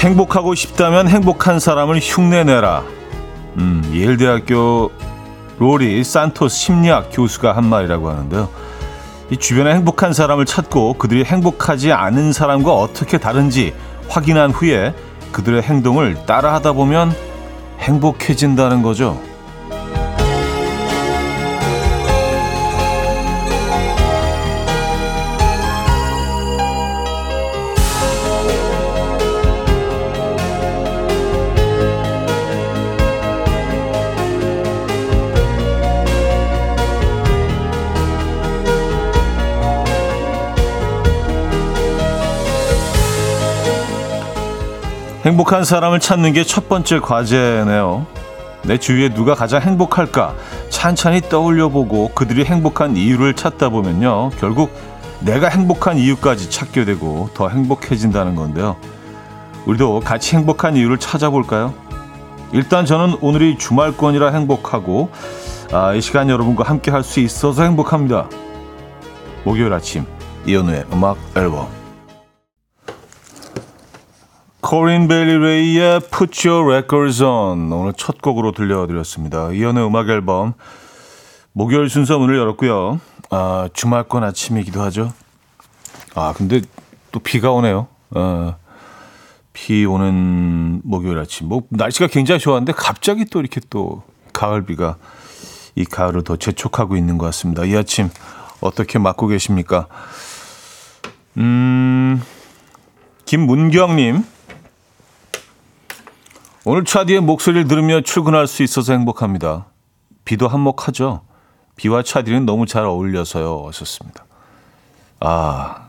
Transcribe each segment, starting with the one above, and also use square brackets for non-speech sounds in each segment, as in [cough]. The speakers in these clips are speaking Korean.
행복하고 싶다면 행복한 사람을 흉내내라. 음, 예일대학교 로리 산토스 심리학 교수가 한 말이라고 하는데요. 이 주변에 행복한 사람을 찾고 그들이 행복하지 않은 사람과 어떻게 다른지 확인한 후에 그들의 행동을 따라하다 보면 행복해진다는 거죠. 행복한 사람을 찾는 게 첫 번째 과제네요. 내 주위에 누가 가장 행복할까 찬찬히 떠올려 보고 그들이 행복한 이유를 찾다 보면요. 결국 내가 행복한 이유까지 찾게 되고 더 행복해진다는 건데요. 우리도 같이 행복한 이유를 찾아볼까요? 일단 저는 오늘이 주말권이라 행복하고 아, 이 시간 여러분과 함께 할 수 있어서 행복합니다. 목요일 아침 이연우의 음악 앨범 코린 베일리 레이의 Put Your Records On 오늘 첫 곡으로 들려드렸습니다. 이연의 음악 앨범 목요일 순서 문을 열었고요. 아, 주말권 아침이기도 하죠. 아 근데 또 비가 오네요. 아, 비 오는 목요일 아침. 뭐 날씨가 굉장히 좋았는데 갑자기 또 이렇게 또 가을 비가 이 가을을 더 재촉하고 있는 것 같습니다. 이 아침 어떻게 맞고 계십니까? 음, 김문경님. 오늘 차디의 목소리를 들으며 출근할 수 있어서 행복합니다. 비도 한몫하죠. 비와 차디는 너무 잘 어울려서요. 하셨습니다. 아,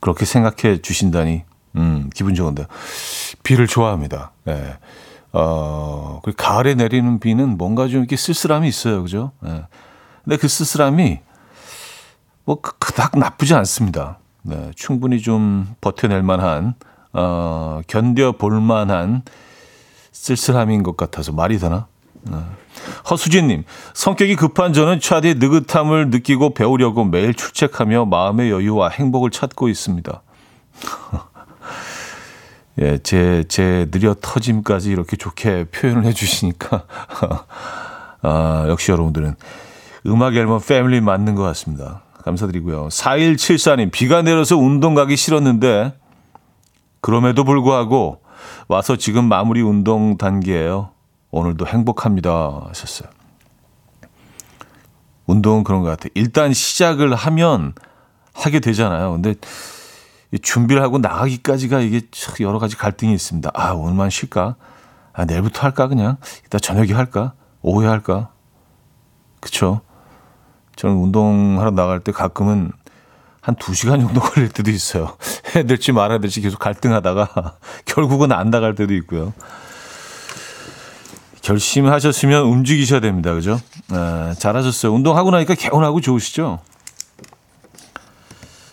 그렇게 생각해 주신다니, 음, 기분 좋은데. 비를 좋아합니다. 예. 어, 그 가을에 내리는 비는 뭔가 좀 이렇게 쓸쓸함이 있어요. 그죠? 예. 근데 그 쓸쓸함이 뭐 그닥 나쁘지 않습니다. 네, 충분히 좀 버텨낼 만한, 어, 견뎌볼 만한 쓸쓸함인 것 같아서 말이 되나? 네. 허수진님, 성격이 급한 저는 차디의 느긋함을 느끼고 배우려고 매일 출첵하며 마음의 여유와 행복을 찾고 있습니다. [laughs] 예, 제, 제 느려 터짐까지 이렇게 좋게 표현을 해주시니까, [laughs] 아, 역시 여러분들은 음악 앨범 패밀리 맞는 것 같습니다. 감사드리고요. 4174님, 비가 내려서 운동 가기 싫었는데, 그럼에도 불구하고, 와서 지금 마무리 운동 단계예요. 오늘도 행복합니다. 하셨어요. 운동은 그런 것 같아요. 일단 시작을 하면 하게 되잖아요. 근데 준비를 하고 나가기까지가 이게 여러 가지 갈등이 있습니다. 아, 오늘만 쉴까? 아, 내일부터 할까? 그냥? 이따 저녁에 할까? 오후에 할까? 그쵸? 저는 운동하러 나갈 때 가끔은 한 2시간 정도 [laughs] 걸릴 때도 있어요. 해야 될지 말아야 될지 계속 갈등하다가 [laughs] 결국은 안 나갈 때도 있고요. 결심하셨으면 움직이셔야 됩니다. 그죠? 아, 잘하셨어요. 운동하고 나니까 개운하고 좋으시죠?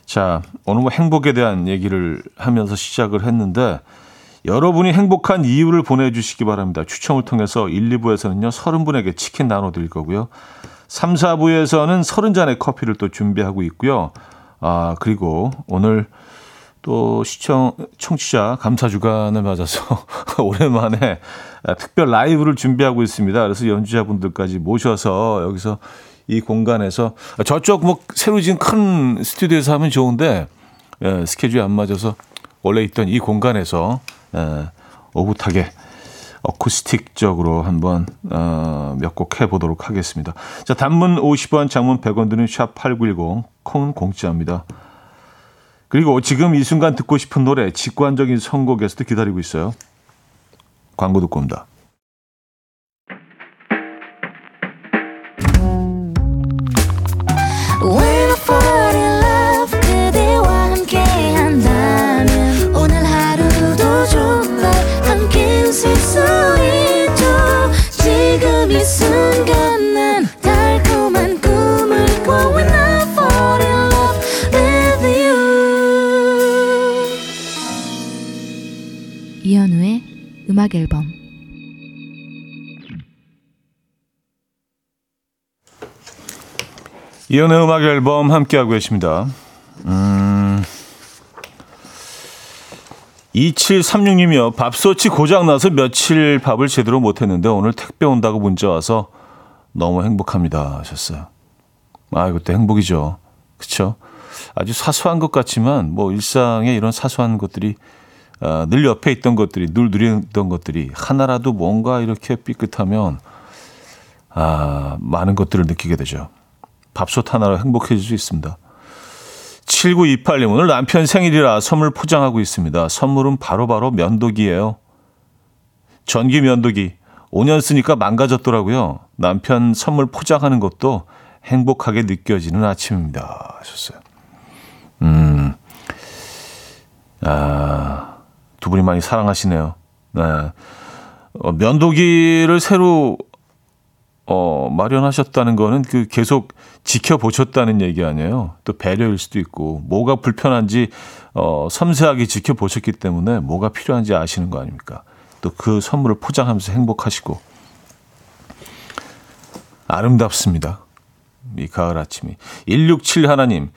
자, 오늘 뭐 행복에 대한 얘기를 하면서 시작을 했는데 여러분이 행복한 이유를 보내주시기 바랍니다. 추첨을 통해서 1, 2부에서는요, 30분에게 치킨 나눠드릴 거고요. 3, 4부에서는 30잔의 커피를 또 준비하고 있고요. 아, 그리고 오늘 또 시청, 청취자 감사 주간을 맞아서 [laughs] 오랜만에 특별 라이브를 준비하고 있습니다. 그래서 연주자분들까지 모셔서 여기서 이 공간에서 저쪽 뭐 새로 지은 큰 스튜디오에서 하면 좋은데 예, 스케줄이 안 맞아서 원래 있던 이 공간에서 예, 오붓하게 어쿠스틱적으로 한번 어, 몇 곡 해보도록 하겠습니다. 자, 단문 50원, 장문 100원 드는 샵8910, 콩은 공짜입니다. 그리고 지금 이 순간 듣고 싶은 노래, 직관적인 선곡에서도 기다리고 있어요. 광고 듣고 옵니다. 음악 앨범 이연의 음악 앨범 함께하고 계십니다. 음, 2736님이요. 밥솥이 고장나서 며칠 밥을 제대로 못했는데 오늘 택배 온다고 문자 와서 너무 행복합니다 하셨어요. 아, 이것도 행복이죠. 그쵸? 아주 사소한 것 같지만 뭐 일상에 이런 사소한 것들이 아, 늘 옆에 있던 것들이 늘 누리던 것들이 하나라도 뭔가 이렇게 삐끗하면 아, 많은 것들을 느끼게 되죠. 밥솥 하나로 행복해질 수 있습니다. 7928님, 오늘 남편 생일이라 선물 포장하고 있습니다. 선물은 바로바로 바로 면도기예요. 전기 면도기. 5년 쓰니까 망가졌더라고요. 남편 선물 포장하는 것도 행복하게 느껴지는 아침입니다. 하셨어요. 음, 아, 두 분이 많이 사랑하시네요. 네. 어, 면도기를 새로 어, 마련하셨다는 거는 그 계속 지켜보셨다는 얘기 아니에요. 또 배려일 수도 있고, 뭐가 불편한지, 어, 섬세하게 지켜보셨기 때문에 뭐가 필요한지 아시는 거 아닙니까? 또 그 선물을 포장하면서 행복하시고. 아름답습니다. 이 가을 아침이. 167 하나님.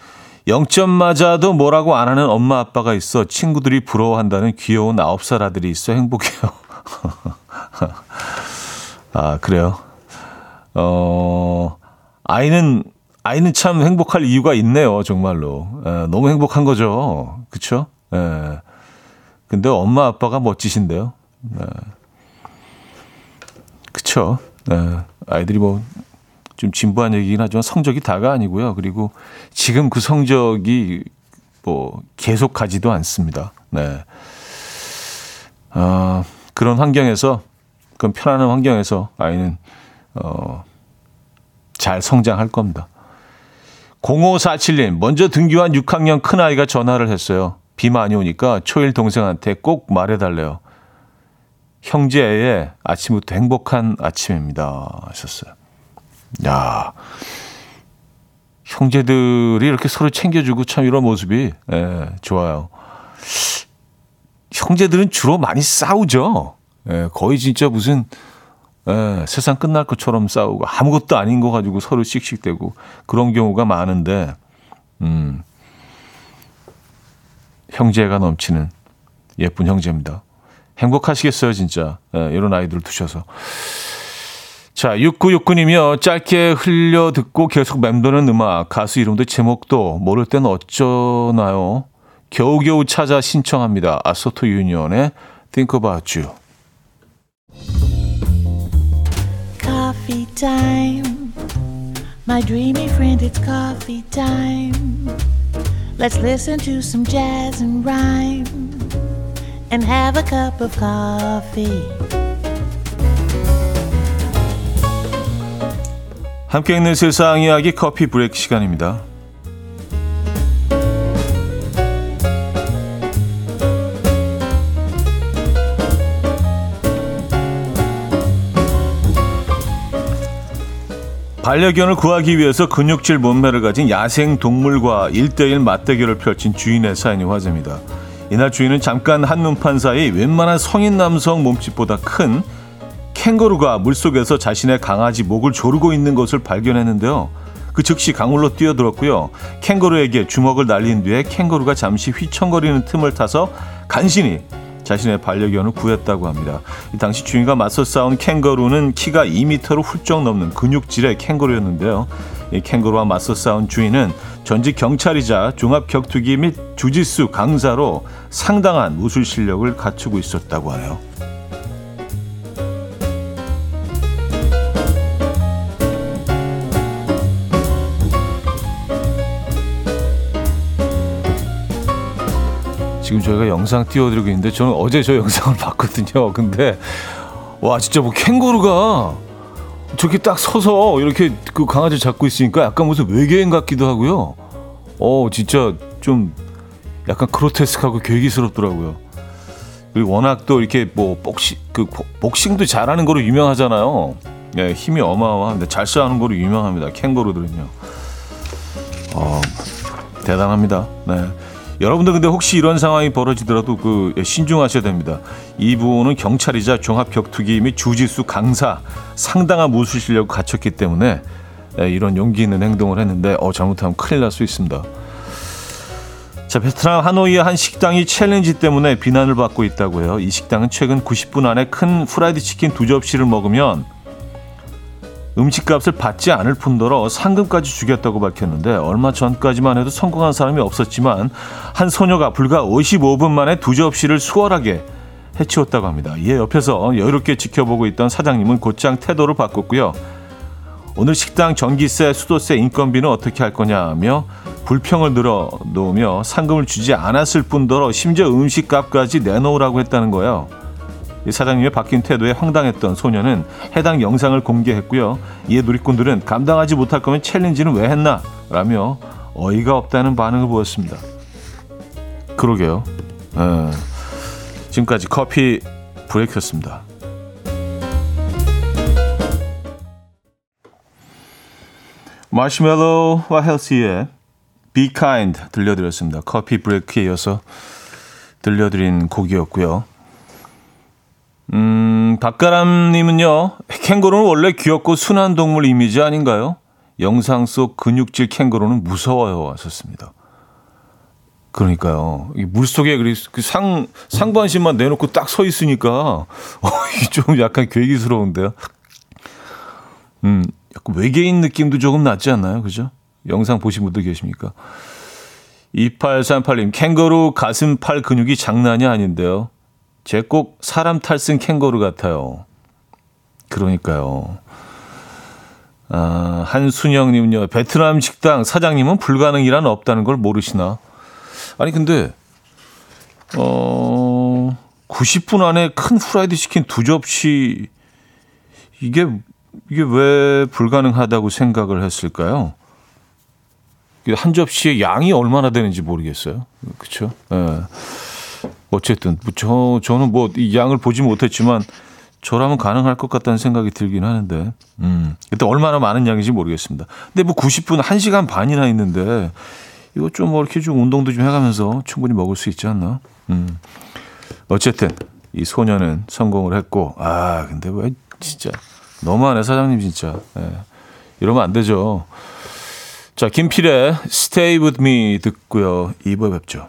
0점 맞아도 뭐라고 안 하는 엄마 아빠가 있어 친구들이 부러워한다는 귀여운 9살 아들이 있어 행복해요. [laughs] 아, 그래요. 어, 아이는, 아이는 참 행복할 이유가 있네요, 정말로. 에, 너무 행복한 거죠. 그쵸? 에. 근데 엄마 아빠가 멋지신데요. 에. 그쵸? 에. 아이들이 뭐, 좀 진부한 얘기긴 하지만 성적이 다가 아니고요. 그리고 지금 그 성적이 뭐 계속 가지도 않습니다. 네. 어, 그런 환경에서, 그런 편안한 환경에서 아이는, 어, 잘 성장할 겁니다. 0547님, 먼저 등교한 6학년 큰아이가 전화를 했어요. 비 많이 오니까 초일 동생한테 꼭 말해달래요. 형제의 아침부터 행복한 아침입니다. 하셨어요. 야 형제들이 이렇게 서로 챙겨주고 참 이런 모습이, 예, 좋아요. 형제들은 주로 많이 싸우죠. 예, 거의 진짜 무슨, 예, 세상 끝날 것처럼 싸우고 아무것도 아닌 거 가지고 서로 씩씩대고 그런 경우가 많은데, 음, 형제가 넘치는 예쁜 형제입니다. 행복하시겠어요, 진짜. 예, 이런 아이들 두셔서. 자, 6969님이요. 짧게 흘려 듣고 계속 맴도는 음악, 가수 이름도 제목도 모를 땐 어쩌나요? 겨우겨우 찾아 신청합니다. 아소토 유니온의 Think About You. Coffee time. My dreamy friend, it's coffee time. Let's listen to some jazz and rhyme and have a cup of coffee. 함께 있는 세상 이야기 커피 브레이크 시간입니다. 반려견을 구하기 위해서 근육질 몸매를 가진 야생 동물과 일대일 맞대결을 펼친 주인의 사연이 화제입니다. 이날 주인은 잠깐 한눈판 사이 웬만한 성인 남성 몸집보다 큰 캥거루가 물속에서 자신의 강아지 목을 조르고 있는 것을 발견했는데요. 그 즉시 강물로 뛰어들었고요. 캥거루에게 주먹을 날린 뒤에 캥거루가 잠시 휘청거리는 틈을 타서 간신히 자신의 반려견을 구했다고 합니다. 당시 주인과 맞서 싸운 캥거루는 키가 2미터로 훌쩍 넘는 근육질의 캥거루였는데요. 이 캥거루와 맞서 싸운 주인은 전직 경찰이자 종합 격투기 및 주짓수 강사로 상당한 무술 실력을 갖추고 있었다고 하네요. 지금 저희가 영상 띄워드리고 있는데 저는 어제 저 영상을 [laughs] 봤거든요. 근데 와 진짜 뭐 캥거루가 저렇게 딱 서서 이렇게 그 강아지 잡고 있으니까 약간 무슨 외계인 같기도 하고요. 어 진짜 좀 약간 크로테스크하고 괴기스럽더라고요. 그리고 워낙 또 이렇게 뭐 복싱 그 복싱도 잘하는 거로 유명하잖아요. 네, 힘이 어마어마한데 잘 싸우는 거로 유명합니다. 캥거루들은요. 어, 대단합니다. 네. 여러분들 근데 혹시 이런 상황이 벌어지더라도 그 신중하셔야 됩니다. 이분은 경찰이자 종합 격투기 및 주짓수 강사 상당한 무술 실력을 갖췄기 때문에 이런 용기 있는 행동을 했는데 어 잘못하면 큰일 날 수 있습니다. 자, 베트남 하노이의 한 식당이 챌린지 때문에 비난을 받고 있다고 해요. 이 식당은 최근 90분 안에 큰 프라이드 치킨 두 접시를 먹으면 음식값을 받지 않을 뿐더러 상금까지 주겠다고 밝혔는데 얼마 전까지만 해도 성공한 사람이 없었지만 한 소녀가 불과 55분 만에 두 접시를 수월하게 해치웠다고 합니다. 이에 옆에서 여유롭게 지켜보고 있던 사장님은 곧장 태도를 바꿨고요. 오늘 식당 전기세, 수도세, 인건비는 어떻게 할 거냐며 불평을 늘어놓으며 상금을 주지 않았을 뿐더러 심지어 음식값까지 내놓으라고 했다는 거예요. 사장님의 바뀐 태도에 황당했던 소녀는 해당 영상을 공개했고요. 이에 누리꾼들은 감당하지 못할 거면 챌린지는 왜 했나? 라며 어이가 없다는 반응을 보였습니다. 그러게요. 에, 지금까지 커피 브레이크였습니다. 마시멜로와 헬시의 Be Kind 들려드렸습니다. 커피 브레이크에 이어서 들려드린 곡이었고요. 음, 박가람님은요, 캥거루는 원래 귀엽고 순한 동물 이미지 아닌가요? 영상 속 근육질 캥거루는 무서워요. 하셨습니다. 그러니까요. 물 속에 그 상, 상반신만 내놓고 딱 서 있으니까, [laughs] 어, 좀 약간 괴기스러운데요. 음, 약간 외계인 느낌도 조금 났지 않나요? 그죠? 영상 보신 분들 계십니까? 2838님, 캥거루 가슴 팔 근육이 장난이 아닌데요. 제 꼭 사람 탈쓴 캥거루 같아요. 그러니까요. 아, 한순영님은요, 베트남 식당 사장님은 불가능이란 없다는 걸 모르시나? 아니, 근데, 어, 90분 안에 큰 후라이드 치킨 두 접시, 이게, 이게 왜 불가능하다고 생각을 했을까요? 한 접시에 양이 얼마나 되는지 모르겠어요. 그렇죠? 예. 어쨌든 저 저는 뭐 이 양을 보지 못했지만 저라면 가능할 것 같다는 생각이 들긴 하는데, 음, 그때 얼마나 많은 양인지 모르겠습니다. 근데 뭐 90분, 1시간 반이나 있는데, 이거 좀 뭐 이렇게 좀 운동도 좀 해가면서 충분히 먹을 수 있지 않나? 음. 어쨌든, 이 소녀는 성공을 했고, 아, 근데 왜 진짜, 너무하네, 사장님 진짜. 예. 이러면 안 되죠. 자, 김필의 Stay With Me 듣고요. 2부에 뵙죠.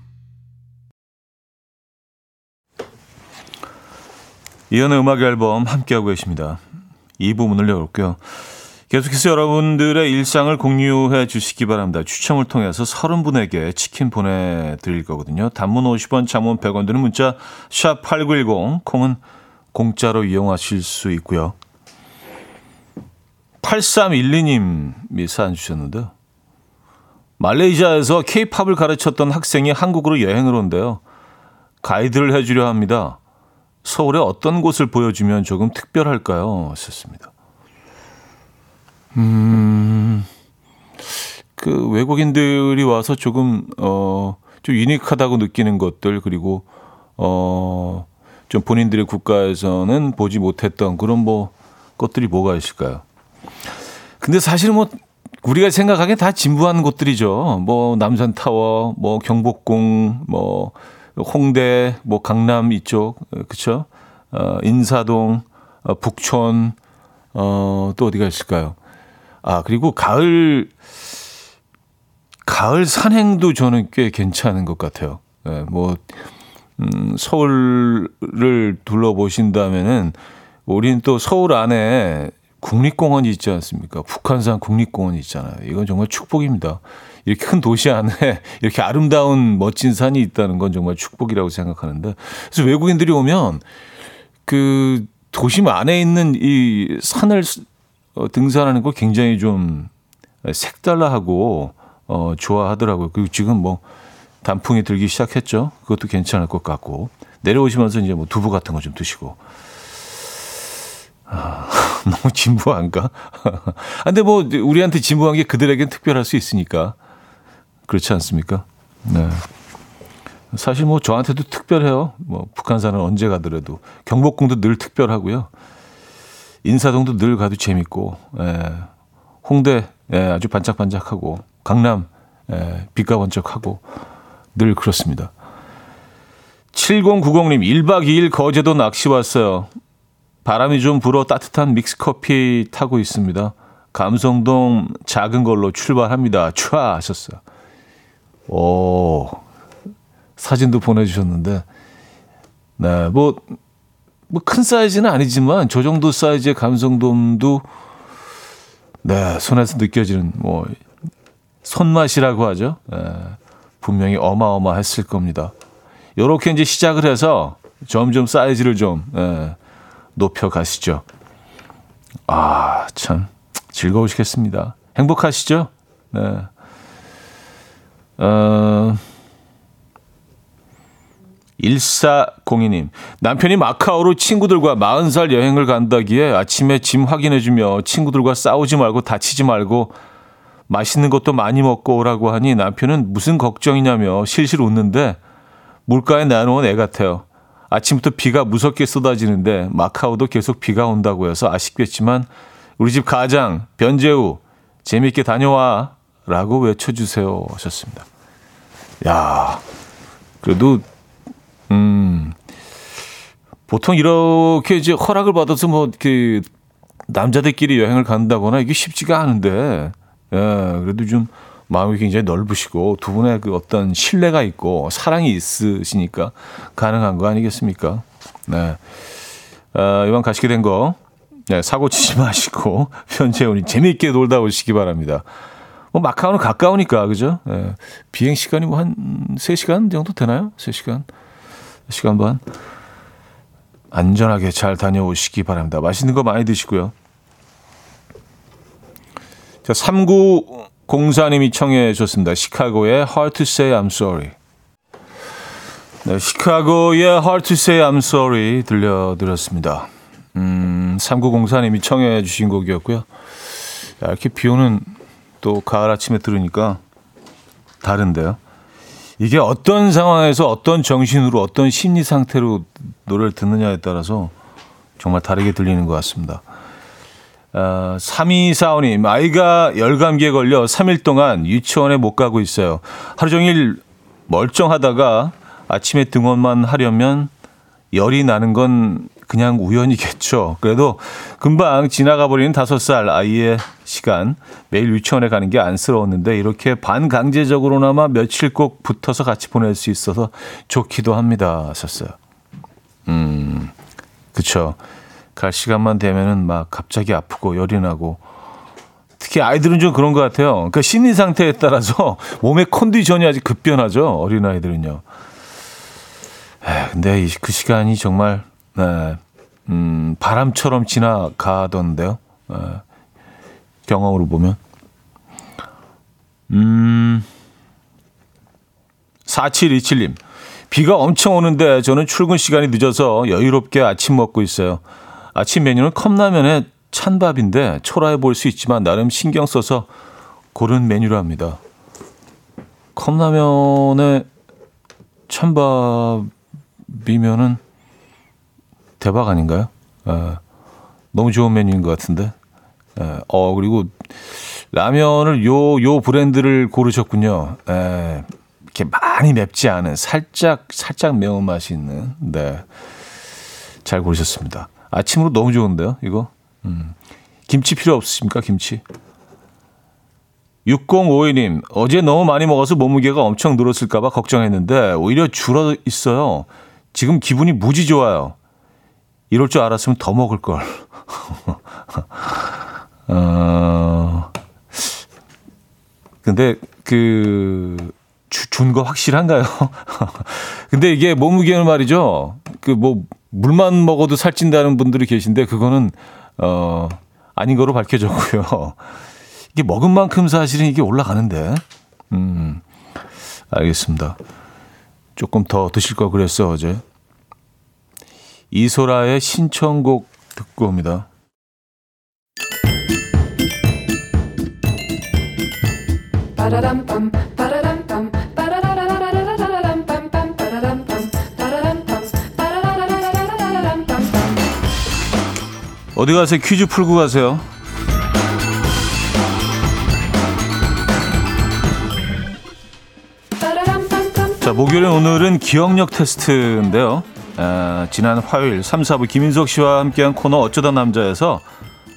이현우의 음악 앨범 함께하고 계십니다. 이 부분을 열을게요. 계속해서 여러분들의 일상을 공유해 주시기 바랍니다. 추첨을 통해서 30분에게 치킨 보내드릴 거거든요. 단문 50원, 장문 100원 드는 문자 샵 8910, 콩은 공짜로 이용하실 수 있고요. 8312님이 사연 주셨는데요. 말레이시아에서 케이팝을 가르쳤던 학생이 한국으로 여행을 온대요. 가이드를 해주려 합니다. 서울의 어떤 곳을 보여주면 조금 특별할까요? 썼습니다. 음, 그 외국인들이 와서 조금, 어, 좀 유니크하다고 느끼는 것들, 그리고, 어, 좀 본인들의 국가에서는 보지 못했던 그런 뭐, 것들이 뭐가 있을까요? 근데 사실은 뭐, 우리가 생각하기엔 다 진부한 곳들이죠. 뭐 남산타워, 뭐 경복궁, 뭐 홍대, 뭐 강남 이쪽, 그쵸 어, 인사동, 어, 북촌, 어, 또 어디가 있을까요? 아, 그리고 가을, 가을 산행도 저는 꽤 괜찮은 것 같아요. 예, 뭐, 음, 서울을 둘러보신다면은, 우리는 또 서울 안에 국립공원이 있지 않습니까? 북한산 국립공원이 있잖아요. 이건 정말 축복입니다. 이렇게 큰 도시 안에 [laughs] 이렇게 아름다운 멋진 산이 있다는 건 정말 축복이라고 생각하는데 그래서 외국인들이 오면 그 도심 안에 있는 이 산을 어, 등산하는 걸 굉장히 좀 색달라하고 어, 좋아하더라고요. 그리고 지금 뭐 단풍이 들기 시작했죠. 그것도 괜찮을 것 같고 내려오시면서 이제 뭐 두부 같은 거 좀 드시고 아, [laughs] 너무 진부한가? [laughs] 근데 뭐 우리한테 진부한 게 그들에겐 특별할 수 있으니까 그렇지 않습니까? 네. 사실 뭐 저한테도 특별해요. 뭐 북한산은 언제 가더라도 경복궁도 늘 특별하고요. 인사동도 늘 가도 재밌고 예. 홍대 예, 아주 반짝반짝하고 강남 예, 빛과 번쩍하고 늘 그렇습니다. 7090님 1박 2일 거제도 낚시 왔어요. 바람이 좀 불어 따뜻한 믹스커피 타고 있습니다. 감성동 작은 걸로 출발합니다. 촤 하셨어요. 오 사진도 보내주셨는데 네, 뭐, 뭐 큰 사이즈는 아니지만 저 정도 사이즈의 감성돔도 네, 손에서 느껴지는 뭐 손맛이라고 하죠. 네, 분명히 어마어마했을 겁니다. 요렇게 이제 시작을 해서 점점 사이즈를 좀 네, 높여 가시죠. 아, 참 즐거우시겠습니다. 행복하시죠? 네. 어, 1402님, 남편이 마카오로 친구들과 40살 여행을 간다기에 아침에 짐 확인해주며 친구들과 싸우지 말고 다치지 말고 맛있는 것도 많이 먹고 오라고 하니 남편은 무슨 걱정이냐며 실실 웃는데 물가에 내놓은 애 같아요. 아침부터 비가 무섭게 쏟아지는데 마카오도 계속 비가 온다고 해서 아쉽겠지만 우리 집 가장 변재우 재밌게 다녀와 라고 외쳐주세요 하셨습니다. 야 그래도 음, 보통 이렇게 이제 허락을 받아서 뭐, 그, 남자들끼리 여행을 간다거나 이게 쉽지가 않은데, 예, 그래도 좀 마음이 굉장히 넓으시고 두 분의 그 어떤 신뢰가 있고 사랑이 있으시니까 가능한 거 아니겠습니까? 네. 아, 이번 가시게 된 거, 네, 사고 치지 [laughs] 마시고, [laughs] 현재훈이 재미있게 놀다 오시기 바랍니다. 뭐, 마카오는 가까우니까, 그죠? 네. 비행 시간이 뭐 한 3시간 정도 되나요? 3시간? 시간 반 안전하게 잘 다녀오시기 바랍니다. 맛있는 거 많이 드시고요. 자, 3904님이 청해 주셨습니다. 시카고의 Hard to Say I'm Sorry. 네, 시카고의 Hard to Say I'm Sorry 들려드렸습니다. 음, 3904님이 청해 주신 곡이었고요. 야, 이렇게 비 오는 또 가을 아침에 들으니까 다른데요. 이게 어떤 상황에서 어떤 정신으로 어떤 심리 상태로 노래를 듣느냐에 따라서 정말 다르게 들리는 것 같습니다. 어, 3245님, 아이가 열감기에 걸려 3일 동안 유치원에 못 가고 있어요. 하루 종일 멀쩡하다가 아침에 등원만 하려면 열이 나는 건 그냥 우연이겠죠. 그래도 금방 지나가 버리는 다섯 살 아이의 시간 매일 유치원에 가는 게 안쓰러웠는데 이렇게 반강제적으로나마 며칠 꼭 붙어서 같이 보낼 수 있어서 좋기도 합니다. 하셨어요. 음, 그쵸. 갈 시간만 되면은 막 갑자기 아프고 열이 나고 특히 아이들은 좀 그런 것 같아요. 그러니까 심리 상태에 따라서 [laughs] 몸의 컨디션이 아주 급변하죠. 어린 아이들은요. 근데 그 시간이 정말 네, 음, 바람처럼 지나가던데요. 네, 경험으로 보면. 음, 4727님. 비가 엄청 오는데 저는 출근 시간이 늦어서 여유롭게 아침 먹고 있어요. 아침 메뉴는 컵라면에 찬밥인데 초라해 보일 수 있지만 나름 신경 써서 고른 메뉴랍니다. 컵라면에 찬밥이면은 대박 아닌가요? 에, 너무 좋은 메뉴인 것 같은데. 에, 어, 그리고 라면을 요, 요 브랜드를 고르셨군요. 에, 이렇게 많이 맵지 않은 살짝, 살짝 매운 맛이 있는, 네. 잘 고르셨습니다. 아침으로 너무 좋은데요, 이거? 음. 김치 필요 없으십니까, 김치? 6052님, 어제 너무 많이 먹어서 몸무게가 엄청 늘었을까봐 걱정했는데, 오히려 줄어 있어요. 지금 기분이 무지 좋아요. 이럴 줄 알았으면 더 먹을 걸. [laughs] 어, 근데 그, 준 거 확실한가요? [laughs] 근데 이게 몸무게는 말이죠. 그 뭐, 물만 먹어도 살찐다는 분들이 계신데, 그거는, 어, 아닌 거로 밝혀졌고요. [laughs] 이게 먹은 만큼 사실은 이게 올라가는데. 음, 알겠습니다. 조금 더 드실 거 그랬어, 어제. 이소라의 신청곡 듣고 옵니다. 어디 가세요? 퀴즈 풀고 가세요. 자, 목요일 오늘은 기억력 테스트인데요. 아, 지난 화요일 3, 4부 김인석 씨와 함께한 코너 어쩌다 남자에서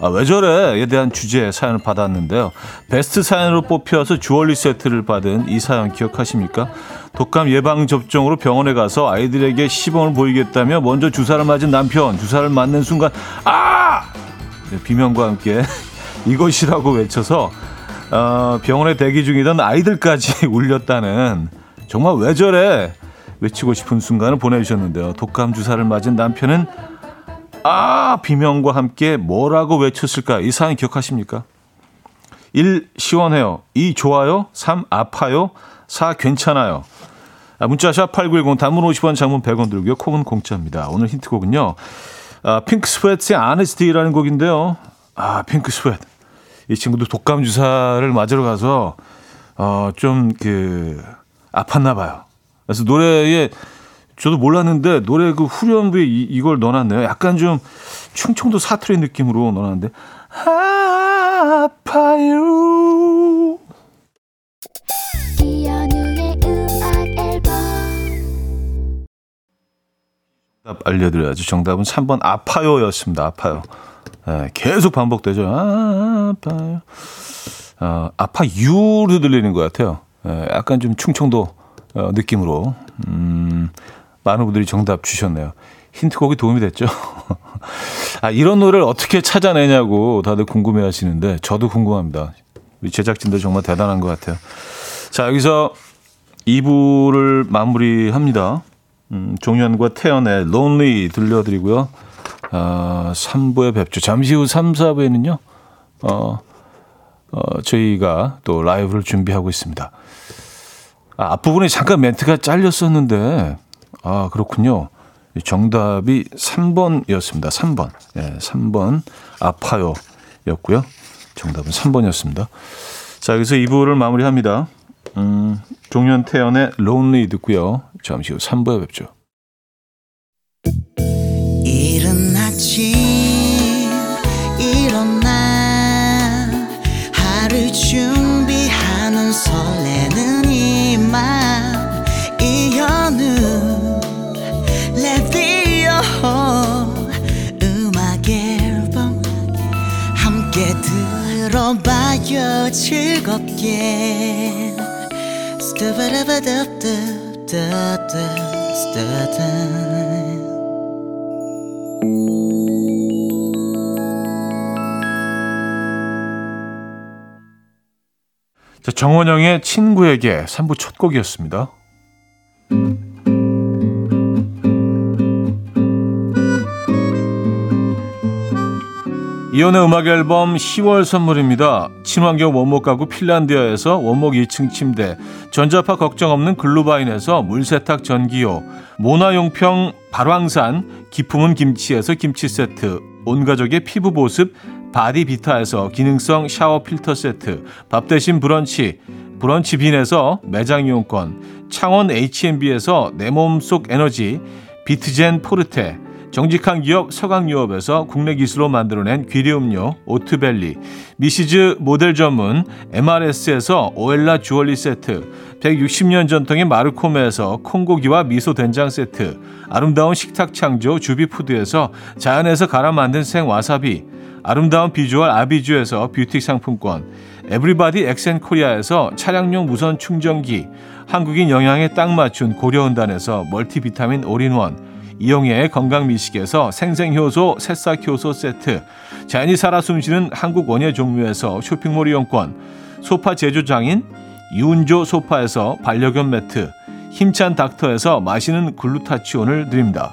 아, 왜 저래?에 대한 주제 사연을 받았는데요. 베스트 사연으로 뽑혀서 주얼리 세트를 받은 이 사연 기억하십니까? 독감 예방 접종으로 병원에 가서 아이들에게 시범을 보이겠다며 먼저 주사를 맞은 남편 주사를 맞는 순간 아 네, 비명과 함께 [laughs] 이것이라고 외쳐서 어, 병원에 대기 중이던 아이들까지 [laughs] 울렸다는 정말 왜 저래 외치고 싶은 순간을 보내주셨는데요. 독감 주사를 맞은 남편은 아 비명과 함께 뭐라고 외쳤을까? 이 사연 기억하십니까? 1. 시원해요. 2. 좋아요. 3. 아파요. 4. 괜찮아요. 아, 문자샵 8910 단문 50원 장문 100원 들고요. 콩은 공짜입니다. 오늘 힌트곡은요. 아, 핑크 스웨트의 아네스티라는 곡인데요. 아, Pink Sweats. 이 친구도 독감 주사를 맞으러 가서 어, 좀 그 아팠나 봐요. 그래서 노래에 저도 몰랐는데 노래 그 후렴부에 이, 이걸 넣어놨네요. 약간 좀 충청도 사투리 느낌으로 넣어놨는데 아파요. 정답 알려드려야죠. 정답은 3번 아파요였습니다. 아파요. 네, 계속 반복되죠. 아파요. 어, 아파유로 들리는 것 같아요. 네, 약간 좀 충청도 어, 느낌으로. 음, 많은 분들이 정답 주셨네요. 힌트곡이 도움이 됐죠? [laughs] 아, 이런 노래를 어떻게 찾아내냐고 다들 궁금해 하시는데, 저도 궁금합니다. 우리 제작진들 정말 대단한 것 같아요. 자, 여기서 2부를 마무리합니다. 음, 종현과 태연의 Lonely 들려드리고요. 어, 3부에 뵙죠. 잠시 후 3, 4부에는요, 어, 어, 저희가 또 라이브를 준비하고 있습니다. 아, 앞부분에 잠깐 멘트가 잘렸었는데, 아, 그렇군요. 정답이 3번이었습니다. 3번. 예, 3번. 아파요. 였고요. 정답은 3번이었습니다. 자, 여기서 2부를 마무리합니다. 음, 종현 태연의 Lonely 듣고요. 잠시 후 3부에 뵙죠. 이현우 레디오 음악 앨범 함께 들어봐요. 즐겁게 자, 정원영의 친구에게 3부 첫 곡이었습니다. 이현우의 음악 앨범 10월 선물입니다. 친환경 원목 가구 핀란디아에서 원목 2층 침대, 전자파 걱정 없는 글루바인에서 물세탁 전기요, 모나용평 발왕산 기품은 김치에서 김치 세트, 온 가족의 피부 보습 바디비타에서 기능성 샤워 필터 세트, 밥 대신 브런치, 브런치 빈에서 매장 이용권, 창원 H&B에서 내 몸속 에너지, 비트젠 포르테, 정직한 기업 서강유업에서 국내 기술로 만들어낸 귀리음료 오트벨리, 미시즈 모델 전문 MRS에서 오엘라 주얼리 세트, 160년 전통의 마르코메에서 콩고기와 미소 된장 세트, 아름다운 식탁 창조 주비푸드에서 자연에서 갈아 만든 생와사비, 아름다운 비주얼 아비주에서 뷰티 상품권, 에브리바디 엑센코리아에서 차량용 무선 충전기, 한국인 영양에 딱 맞춘 고려은단에서 멀티비타민 올인원, 이용의 건강미식에서 생생효소 새싹효소 세트 자연이 살아 숨쉬는 한국 원예 종묘에서 쇼핑몰 이용권 소파 제조장인 유운조 소파에서 반려견 매트 힘찬 닥터에서 마시는 글루타치온을 드립니다.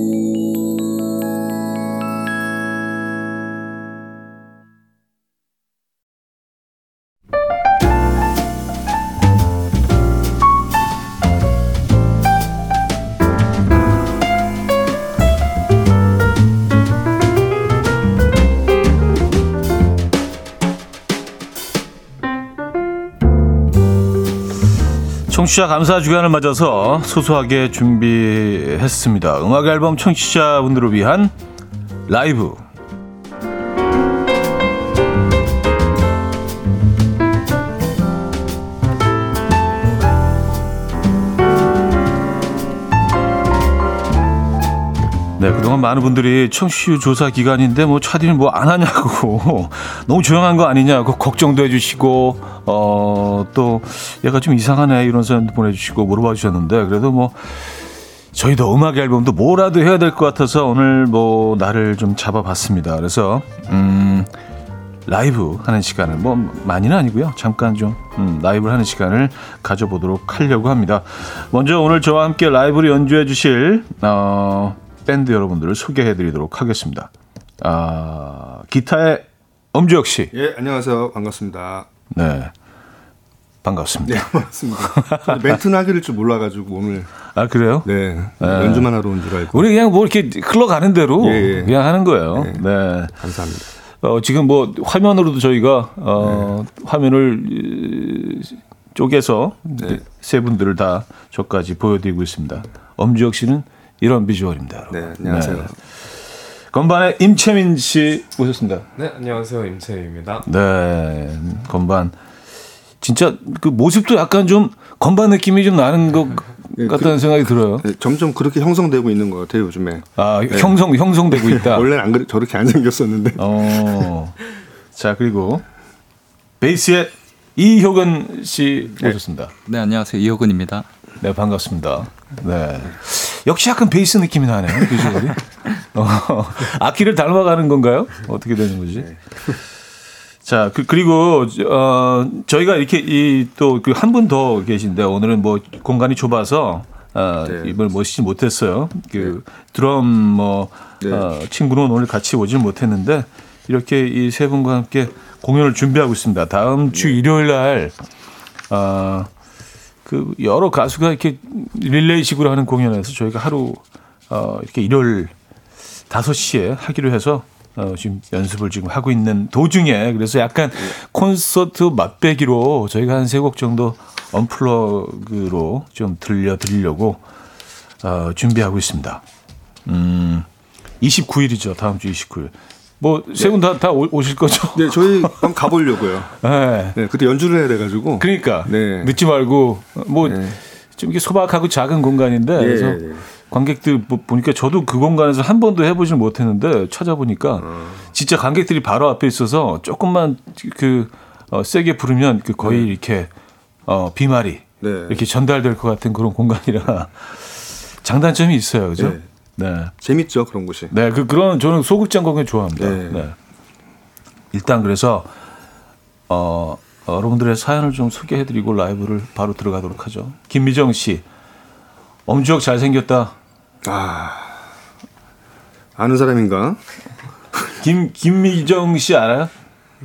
청취자 감사 주간을 맞아서 소소하게 준비했습니다. 음악 앨범 청취자분들을 위한 라이브. 많은 분들이 청취율 조사 기간인데 뭐 차디는 뭐 안 하냐고 [laughs] 너무 조용한 거 아니냐고 걱정도 해주시고 어 또 얘가 좀 이상하네 이런 사연도 보내주시고 물어봐 주셨는데 그래도 뭐 저희도 음악 앨범도 뭐라도 해야 될 것 같아서 오늘 뭐 나를 좀 잡아봤습니다. 그래서 음 라이브 하는 시간을 뭐 많이는 아니고요. 잠깐 좀 음, 라이브를 하는 시간을 가져보도록 하려고 합니다. 먼저 오늘 저와 함께 라이브를 연주해 주실 어, 밴드 여러분들을 소개해 드리도록 하겠습니다. 아, 기타의 엄주혁 씨. 예, 안녕하세요. 반갑습니다. 네. 반갑습니다. 네, 반갑습니다. 멘트는 하기를 줄 몰라가지고 오늘 아, 그래요? 네, 연주만 하러 온 줄 알고. 우리 그냥 뭐 이렇게 흘러가는 대로 예, 예. 그냥 하는 거예요. 네. 네. 감사합니다. 어, 지금 뭐 화면으로도 저희가 어, 화면을 이, 쪼개서 네. 세 분들을 다 저까지 보여드리고 있습니다. 엄주혁 씨는 이런 비주얼입니다. 여러분. 네, 안녕하세요. 네. 건반의 임채민 씨 모셨습니다. 네, 안녕하세요. 임채입니다. 네, 건반. 진짜 그 모습도 약간 좀 건반 느낌이 좀 나는 것 네, 같다는 생각이 들어요. 네, 점점 그렇게 형성되고 있는 것 같아요 요즘에. 아, 형성 형성되고 [laughs] 있다. 원래는 안 그래 저렇게 안 생겼었는데. 어. 자, 그리고 베이스의 이효근 씨 모셨습니다. 네, 안녕하세요. 이호근입니다. 네, 반갑습니다. 네. 역시 약간 베이스 느낌이 나네요, 비주얼이. [laughs] 어, 악기를 닮아가는 건가요? 어떻게 되는 거지? 자, 그, 그리고, 어, 저희가 이렇게 이 또 그 한 분 더 계신데 오늘은 뭐 공간이 좁아서 어, 네. 이걸 모시지 못했어요. 그 드럼 뭐 네. 어, 친구는 오늘 같이 오질 못했는데 이렇게 이 세 분과 함께 공연을 준비하고 있습니다. 다음 주 일요일 날 어, 그 여러 가수가 이렇게 릴레이식으로 하는 공연에서 저희가 하루 어, 이렇게 일요일 5시에 하기로 해서 어, 지금 연습을 지금 하고 있는 도중에 그래서 약간 콘서트 맛배기로 저희가 한 세 곡 정도 언플러그로 좀 들려 드리려고 어, 준비하고 있습니다. 음, 29일이죠. 다음 주 29일. 뭐 세분다다 오실 거죠? 네, 저희 한번 가보려고요. [laughs] 네. 네, 그때 연주를 해야 돼가지고. 그러니까 네. 늦지 말고 뭐좀 네. 이렇게 소박하고 작은 공간인데 예, 그래서 예. 관객들 보- 보니까 저도 그 공간에서 한 번도 해보질 못했는데 찾아보니까 어. 진짜 관객들이 바로 앞에 있어서 조금만 그 어, 세게 부르면 그 거의 이렇게 어, 비말이 네. 이렇게 전달될 것 같은 그런 공간이라 [laughs] 장단점이 있어요, 그죠? 네. 네. 재밌죠 그런 곳이. 네, 그 그런 저는 소극장 공연 좋아합니다. 네. 네. 일단 그래서 어, 여러분들의 사연을 좀 소개해드리고 라이브를 바로 들어가도록 하죠. 김미정 씨, 엄주혁 잘생겼다. 아 아는 사람인가? 김 김미정 씨 알아요?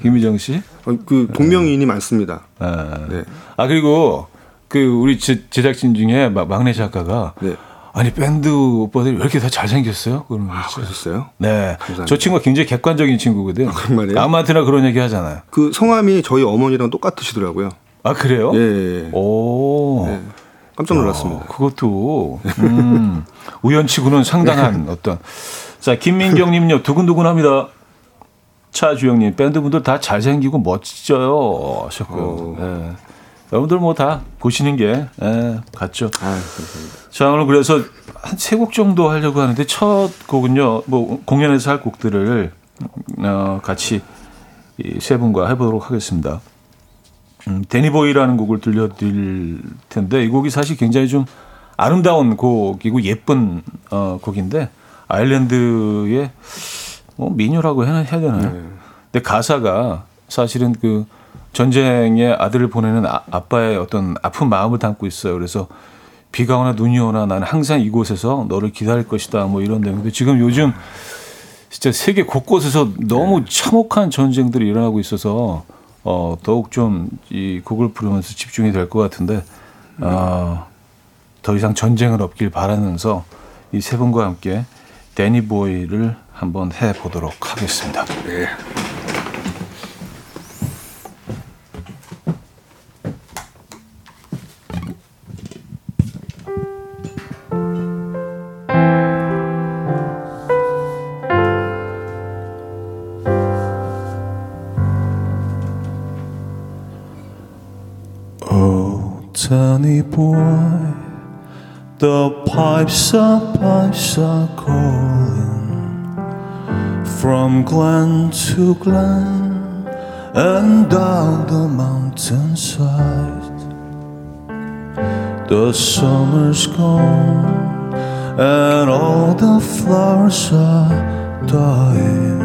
김미정 씨? 어, 그 동명이인이 많습니다. 아, 네. 아 그리고 그 우리 제, 제작진 중에 막 막내 작가가 네. 아니 밴드 오빠들이 왜 이렇게 다 잘생겼어요? 그런 거 있어요. 그러셨어요? 네, 감사합니다. 저 친구가 굉장히 객관적인 친구거든. 그런 말이에요? 아무한테나 그런 얘기 하잖아요. 그 성함이 저희 어머니랑 똑같으시더라고요. 아 그래요? 예. 예. 오. 네. 깜짝 놀랐습니다. 어, 그것도 음, 우연치고는 상당한 어떤 자 김민경님요 두근두근합니다. 차주영님 밴드분들 다 잘생기고 멋져요 하셨고요. 어. 예. 여러분들 뭐 다 보시는 게 예, 같죠. 아. 자 오늘 그래서 한 세 곡 정도 하려고 하는데 첫 곡은요 뭐 공연에서 할 곡들을 어, 같이 이세 분과 해보도록 하겠습니다. 음, 데니보이라는 곡을 들려드릴 텐데 이 곡이 사실 굉장히 좀 아름다운 곡이고 예쁜 어, 곡인데 아일랜드의 뭐 미녀라고 해야, 해야 되나요? 네. 근데 가사가 사실은 그 전쟁에 아들을 보내는 아, 아빠의 어떤 아픈 마음을 담고 있어요. 그래서 비가 오나 눈이 오나 나는 항상 이곳에서 너를 기다릴 것이다. 뭐 이런 내용인데 지금 요즘 진짜 세계 곳곳에서 너무 참혹한 전쟁들이 일어나고 있어서 어, 더욱 좀 이 곡을 부르면서 집중이 될 것 같은데 어, 더 이상 전쟁을 없길 바라면서 이 세 분과 함께 데니 보이를 한번 해 보도록 하겠습니다. 네. Oh, Danny boy, the pipes are pipes are calling from glen to glen and down the mountainside. The summer's gone and all the flowers are dying.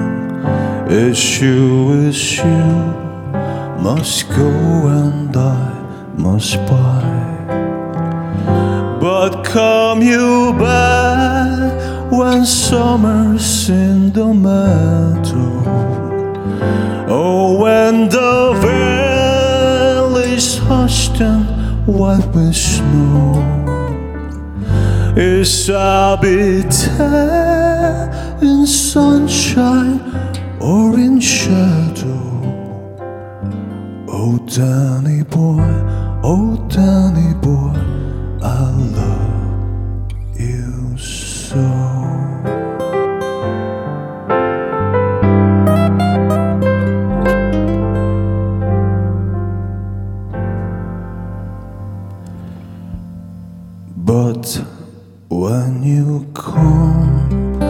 It's you, it's you must go and I must buy. But come you back when summer's in the meadow. Oh, when the valley's hushed and white with snow. Yes, I'll be in sunshine or in shadow. Oh, Danny boy, oh, Danny boy, I love you so. But when you come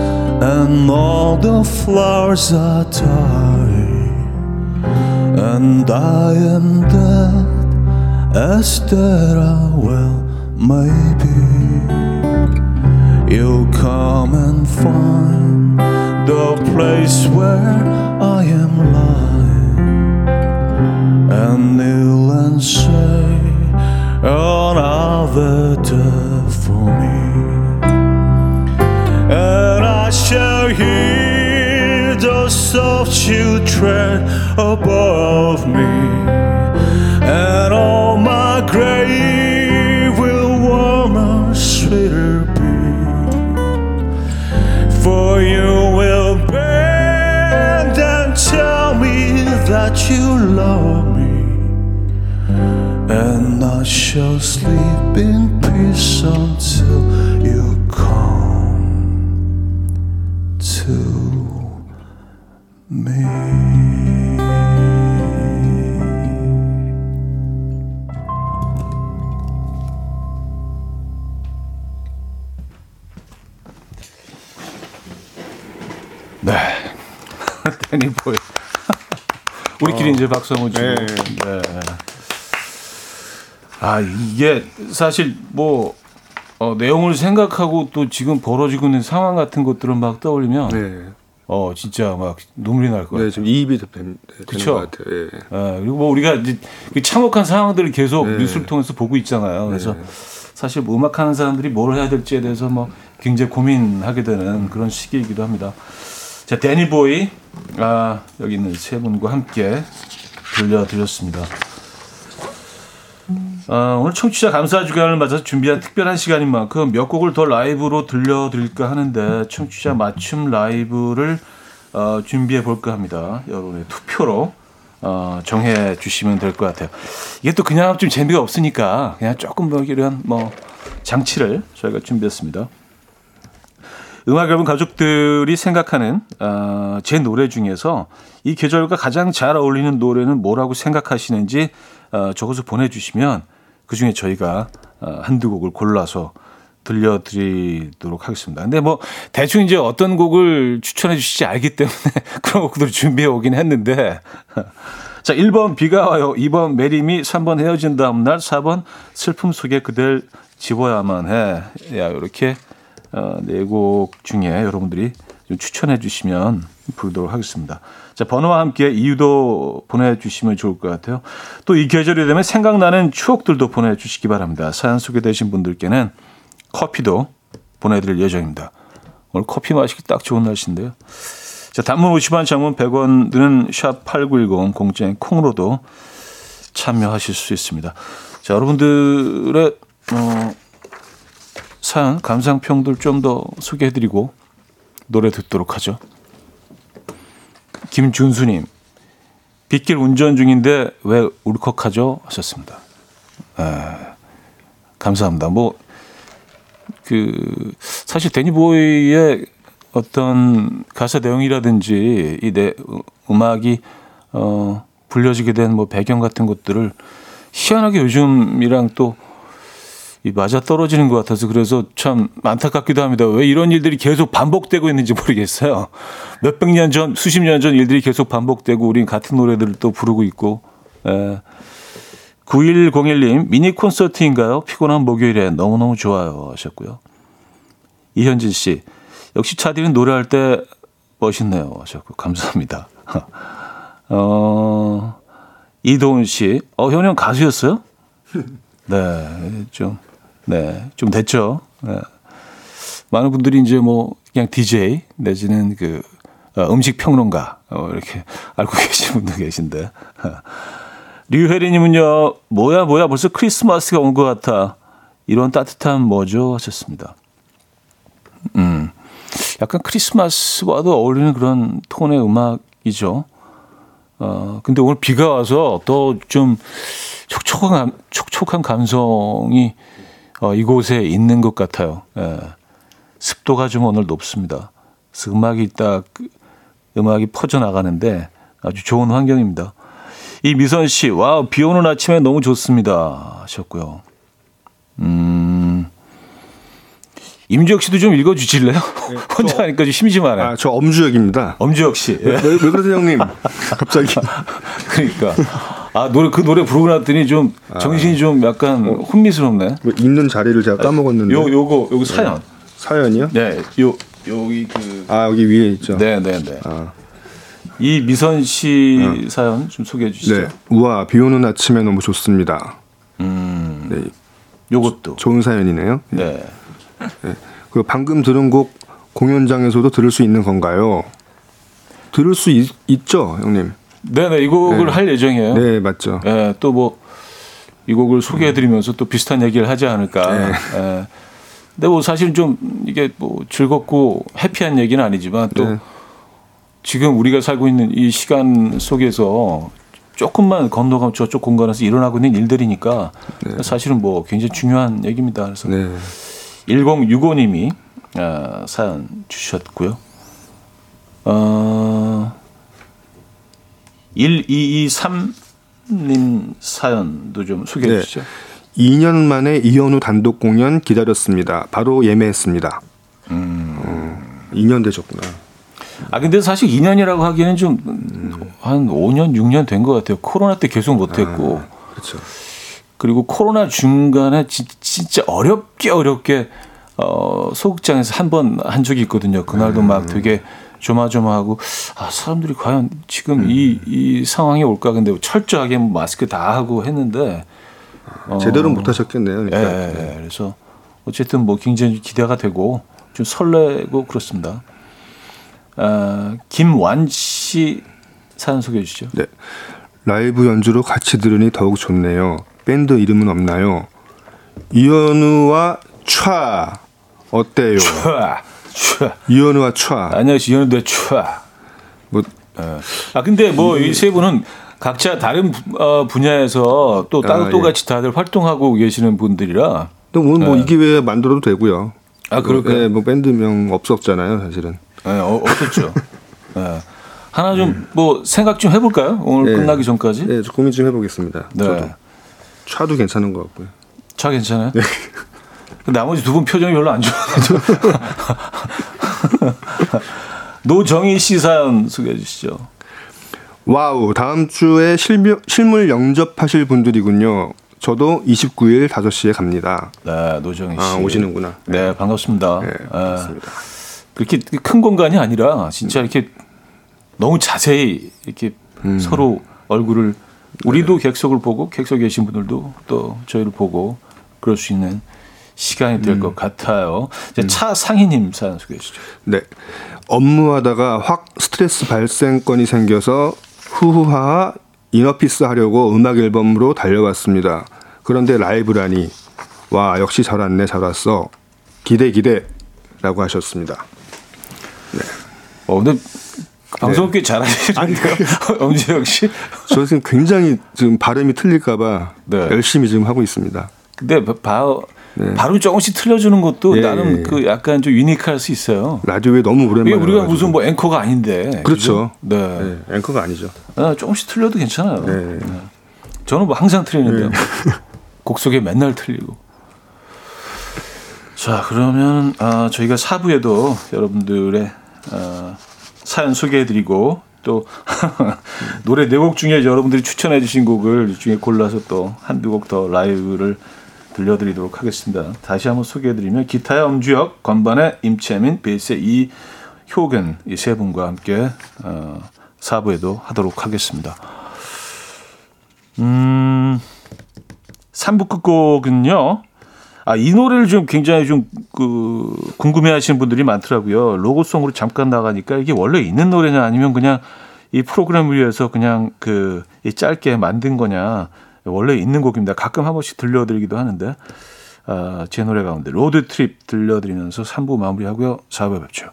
and all the flowers are dying and I am dead I well may be. You'll come and find the place where I am lying. And kneel and say another day for me. And I shall hear the soft you tread above me, 이제 한번 주고. 네. 네. 아, 이게 사실 뭐 어, 내용을 생각하고 또 지금 벌어지고 있는 상황 같은 것들을 막 떠올리면 네. 어 진짜 막 눈물이 날것 같아요. 네, 지금 이입이 되- 되는 그쵸? 것 같아요. 예. 예, 그리고 뭐 우리가 이제 그 참혹한 상황들을 계속 네. 뉴스를 통해서 보고 있잖아요. 그래서 네. 사실 뭐 음악하는 사람들이 뭘 해야 될지에 대해서 뭐 굉장히 고민하게 되는 그런 시기이기도 합니다. 자, 데니 보이 아, 여기 있는 세 분과 함께 들려드렸습니다. 아, 오늘 청취자 감사 주간을 맞아서 준비한 특별한 시간인 만큼 몇 곡을 더 라이브로 들려드릴까 하는데 청취자 맞춤 라이브를 어, 준비해 볼까 합니다. 여러분의 투표로 어, 정해 주시면 될 것 같아요. 이게 또 그냥 좀 재미가 없으니까 그냥 조금 뭐 이런 뭐 장치를 저희가 준비했습니다. 음악 앨범 가족들이 생각하는 어, 제 노래 중에서 이 계절과 가장 잘 어울리는 노래는 뭐라고 생각하시는지 어, 적어서 보내주시면 그 중에 저희가 어, 한두 곡을 골라서 들려드리도록 하겠습니다. 근데 뭐 대충 이제 어떤 곡을 추천해 주실지 알기 때문에 [laughs] 그런 곡들을 준비해 오긴 했는데 [laughs] 자 1번 비가 와요 2번 매림이 3번 헤어진 다음 날 4번 슬픔 속에 그댈 지워야만 해. 야 이렇게 어, 네곡 중에 여러분들이 좀 추천해 주시면 부르도록 하겠습니다. 자 자, 번호와 함께 이유도 보내주시면 좋을 것 같아요. 또 이 계절이 되면 생각나는 추억들도 보내주시기 바랍니다. 사연 소개되신 분들께는 커피도 보내드릴 예정입니다. 오늘 커피 마시기 딱 좋은 날씨인데요. 자, 단문 50원, 장문 100원 드는 샵8910 공짜인 콩으로도 참여하실 수 있습니다. 자, 여러분들의 어, 사연, 감상평들 좀 더 소개해드리고 노래 듣도록 하죠. 김준수님, 빗길 운전 중인데 왜 울컥하죠? 하셨습니다. 에, 감사합니다. 뭐, 그, 사실 데니보이의 어떤 가사 내용이라든지 이 내, 음악이, 어, 불려지게 된 뭐 배경 같은 것들을 희한하게 요즘이랑 또이 맞아 떨어지는 것 같아서 그래서 참 안타깝기도 합니다. 왜 이런 일들이 계속 반복되고 있는지 모르겠어요. 몇백 년 전, 수십 년 전 일들이 계속 반복되고 우린 같은 노래들을 또 부르고 있고. 에. 9101님, 미니 콘서트인가요? 피곤한 목요일에 너무너무 좋아요. 하셨고요. 이현진 씨, 역시 차디는 노래할 때 멋있네요. 하셨고, 감사합니다. [laughs] 어, 이도훈 씨, 어, 현영 가수였어요? [laughs] 네, 좀, 네, 좀 됐죠. 네. 많은 분들이 이제 뭐, 그냥 DJ 내지는 그, 어, 음식 평론가, 어, 이렇게 [laughs] 알고 계신 분도 계신데. 류혜리님은요, 뭐야, 뭐야, 벌써 크리스마스가 온 것 같아. 이런 따뜻함 뭐죠? 하셨습니다. 음, 약간 크리스마스와도 어울리는 그런 톤의 음악이죠. 어, 근데 오늘 비가 와서 더 좀 촉촉한, 촉촉한 감성이 어, 이곳에 있는 것 같아요. 예. 습도가 좀 오늘 높습니다. 그래서 음악이 딱, 음악이 퍼져 나가는데 아주 좋은 환경입니다. 이 미선 씨, 와우, 비 오는 아침에 너무 좋습니다. 하셨고요. 음, 임지혁 씨도 좀 읽어 주실래요? [laughs] 혼자 하니까 좀 심심하네. 아, 저 엄주혁입니다. 엄지혁 씨. 예. 왜, 왜 그러세요, 형님? [laughs] 갑자기. 그러니까. 아, 노래, 그 노래 부르고 났더니 좀 정신이 좀 약간 혼미스럽네. 뭐 있는 자리를 제가 까먹었는데. 요, 요거, 요거 사연. 사연이요? 네, 요, 여기 그. 아, 여기 위에 있죠. 네, 네, 네. 아, 이 미선 씨 사연 좀 소개해 주시죠. 네. 우와, 비 오는 아침에 너무 좋습니다. 음, 네. 요것도. 좋은 사연이네요. 네. 그 방금 들은 곡 공연장에서도 들을 수 있는 건가요? 들을 수 있, 죠 형님? 네네, 이 곡을 네. 할 예정이에요. 네, 맞죠. 예, 또 뭐, 이 곡을 소개해드리면서 또 비슷한 얘기를 하지 않을까. 네. 예. 근데 뭐 사실은 좀 이게 뭐 즐겁고 해피한 얘기는 아니지만 또 네. 지금 우리가 살고 있는 이 시간 속에서 조금만 건너가면 저쪽 공간에서 일어나고 있는 일들이니까 사실은 뭐 굉장히 중요한 얘기입니다. 그래서 네. 1065님이 어, 사연 주셨고요. 어, 1223님 사연도 좀 소개해 네. 주시죠. 2년 만에 이현우 단독 공연 기다렸습니다. 바로 예매했습니다. 어, 2년 되셨구나. 아 근데 사실 2년이라고 하기에는 좀한 5년, 6년 된 것 같아요. 코로나 때 계속 못했고 그렇죠. 그리고 코로나 중간에 지- 진짜 어렵게 어렵게 어, 소극장에서 한 번한 적이 있거든요. 그날도 막 되게 조마조마하고 아 사람들이 과연 지금 이, 이 상황이 올까 근데 철저하게 뭐 마스크 다 하고 했는데 어, 제대로 못 하셨겠네요. 예, 그러니까. 예, 예. 그래서 어쨌든 뭐 굉장히 기대가 되고 좀 설레고 그렇습니다. 아, 김완 씨 사연 소개해 주시죠. 네. 라이브 연주로 같이 들으니 더욱 좋네요. 밴드 이름은 없나요? 이현우와 촤 어때요? 촤, 촤. 이현우와 촤. 안녕하세요. 이현우의 촤. 뭐아 근데 뭐 이 세 분은 각자 다른 부- 어, 분야에서 또 따로 아, 또 예. 같이 다들 활동하고 계시는 분들이라 또 오늘 뭐이 기회에 만들어도 되고요. 아, 그럴까요? 네, 뭐 밴드명 없었잖아요, 사실은. 예, 어, 없었죠. [laughs] 예. 하나 좀 뭐 생각 좀 해볼까요? 오늘 예. 끝나기 전까지. 네, 저 고민 좀 해보겠습니다. 네. 저도 촤도 괜찮은 것 같고요. 차 괜찮아요? 네. 나머지 두 분 표정이 별로 안 좋아가지고. [laughs] 노정희 씨 사연 소개해 주시죠. 와우, 다음 주에 실무, 실물 영접하실 분들이군요. 저도 29일 5시에 갑니다. 네, 노정희 씨. 아, 오시는구나. 네, 반갑습니다. 네, 예. 반갑습니다. 그렇게 큰 공간이 아니라 진짜 이렇게 너무 자세히 이렇게 음. 서로 얼굴을 우리도 객석을 보고 객석에 계신 분들도 또 저희를 보고 그럴 수 있는 시간이 될것 같아요. 이제 차 상희님 사연 소개해 주시죠. 네. 업무하다가 확 스트레스 발생건이 생겨서 후후하 이너피스 하려고 음악 앨범으로 달려왔습니다. 그런데 라이브라니 와 역시 잘 왔네 잘 왔어 기대 기대라고 하셨습니다. 어, 근데 방송 꽤 잘하시는데요, [laughs] 엄지혁 씨. 저 지금 굉장히 지금 발음이 틀릴까봐 네. 열심히 지금 하고 있습니다. 근데 바, 네. 발음 조금씩 틀려주는 것도 예, 나름 예. 그 약간 좀 유니크할 수 있어요. 라디오에 너무 오랜만에 우리가 와가지고. 무슨 뭐 앵커가 아닌데. 그렇죠. 네. 네, 앵커가 아니죠. 아, 조금씩 틀려도 괜찮아요. 네. 저는 뭐 항상 틀리는데요. [laughs] 곡 속에 맨날 틀리고. 자, 그러면 아, 저희가 4부에도 여러분들의 아, 사연 소개해드리고 또 [laughs] 노래 네 곡 중에 여러분들이 추천해주신 곡을 중에 골라서 또 한두 곡 더 라이브를 들려드리도록 하겠습니다. 다시 한번 소개해드리면 기타의 엄주혁, 건반의 임채민, 베이스의 이효근 이 세 분과 함께 어, 4부에도 하도록 하겠습니다. 음, 3부 끝곡은요. 아, 이 노래를 좀 굉장히 좀, 그, 궁금해 하시는 분들이 많더라고요. 로고송으로 잠깐 나가니까 이게 원래 있는 노래냐 아니면 그냥 이 프로그램을 위해서 그냥 그, 이 짧게 만든 거냐. 원래 있는 곡입니다. 가끔 한 번씩 들려드리기도 하는데, 아, 제 노래 가운데 Road Trip 들려드리면서 3부 마무리하고요. 4부에 뵙죠.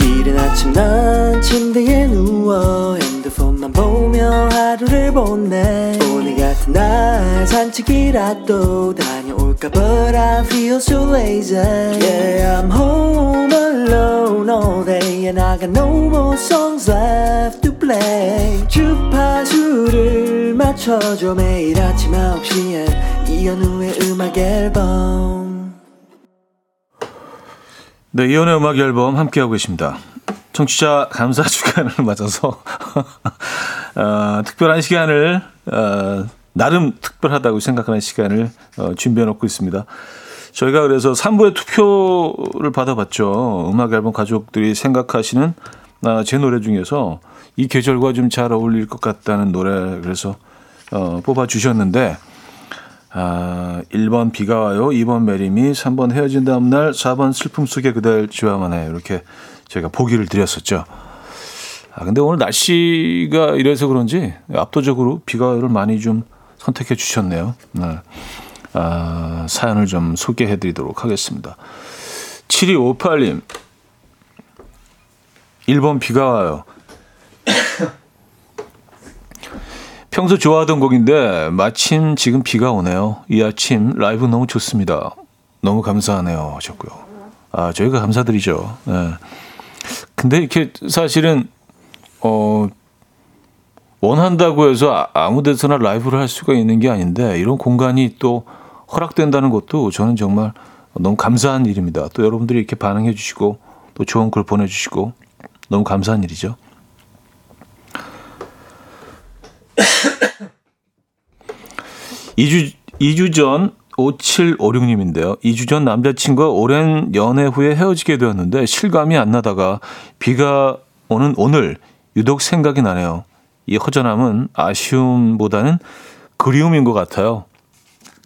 이른 아침 난 침대에 누워 핸드폰만 보며 하루를 보내 오늘 같은 날 산책이라도 다녀올까 But I feel so lazy Yeah I'm home alone all day And I got no more songs left to play 주파수를 맞춰줘 매일 아침 9시에 이현우의 음악 앨범 네, 이현우의 음악 앨범 함께하고 계십니다. 청취자 감사 [laughs] 주간을 맞아서 [laughs] 어, 특별한 시간을 어, 나름 특별하다고 생각하는 시간을 어, 준비해 놓고 있습니다. 저희가 그래서 3부의 투표를 받아봤죠. 음악 앨범 가족들이 생각하시는 아, 제 노래 중에서 이 계절과 좀 잘 어울릴 것 같다는 노래 그래서 어, 뽑아 주셨는데 아, 1번 비가 와요, 2번 Marry Me, 3번 헤어진 다음 날, 4번 슬픔 속에 그댈 좋아만 해. 이렇게 제가 보기를 드렸었죠. 아, 근데 오늘 날씨가 이래서 그런지 압도적으로 비가 와요를 많이 좀 선택해 주셨네요. 네. 아, 사연을 좀 소개해 드리도록 하겠습니다. 7258님. 1번 비가 와요. 평소 좋아하던 곡인데 마침 지금 비가 오네요. 이 아침 라이브 너무 좋습니다. 너무 감사하네요. 하셨고요. 아, 저희가 감사드리죠. 네. 근데 이렇게 사실은 어 원한다고 해서 아- 아무 데서나 라이브를 할 수가 있는 게 아닌데 이런 공간이 또 허락된다는 것도 저는 정말 너무 감사한 일입니다. 또 여러분들이 이렇게 반응해 주시고 또 좋은 글 보내 주시고 너무 감사한 일이죠. [coughs] 이주이주전 5756님인데요. 2주 전 남자친구와 오랜 연애 후에 헤어지게 되었는데 실감이 안 나다가 비가 오는 오늘 유독 생각이 나네요. 이 허전함은 아쉬움보다는 그리움인 것 같아요.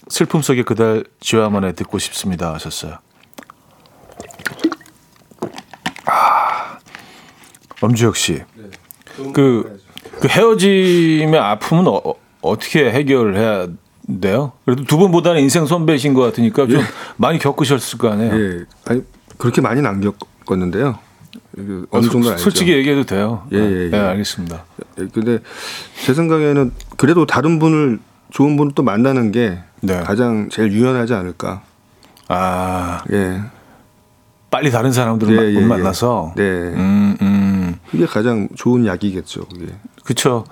슬픔 속에 그댈 지화만에 듣고 싶습니다 하셨어요. 아, 엄주혁 씨. 그, 그 헤어짐의 아픔은 어, 어떻게 해결을 해야 돼요? 그래도 두 분보다는 인생 선배이신 것 같으니까 좀 많이 겪으셨을 거 아니에요. 예, 아니 그렇게 많이는 안 겪었는데요. 그 어느 소- 정도 알죠. 솔직히 얘기해도 돼요. 예, 예, 예. 네, 알겠습니다. 예, 근데 제 생각에는 그래도 다른 분을 좋은 분을 또 만나는 게 네. 가장 제일 유연하지 않을까. 아, 예, 빨리 다른 사람들을 마- 예, 예, 예. 만나서. 네, 음, 음. 그게 가장 좋은 약이겠죠. 그게. 그쵸.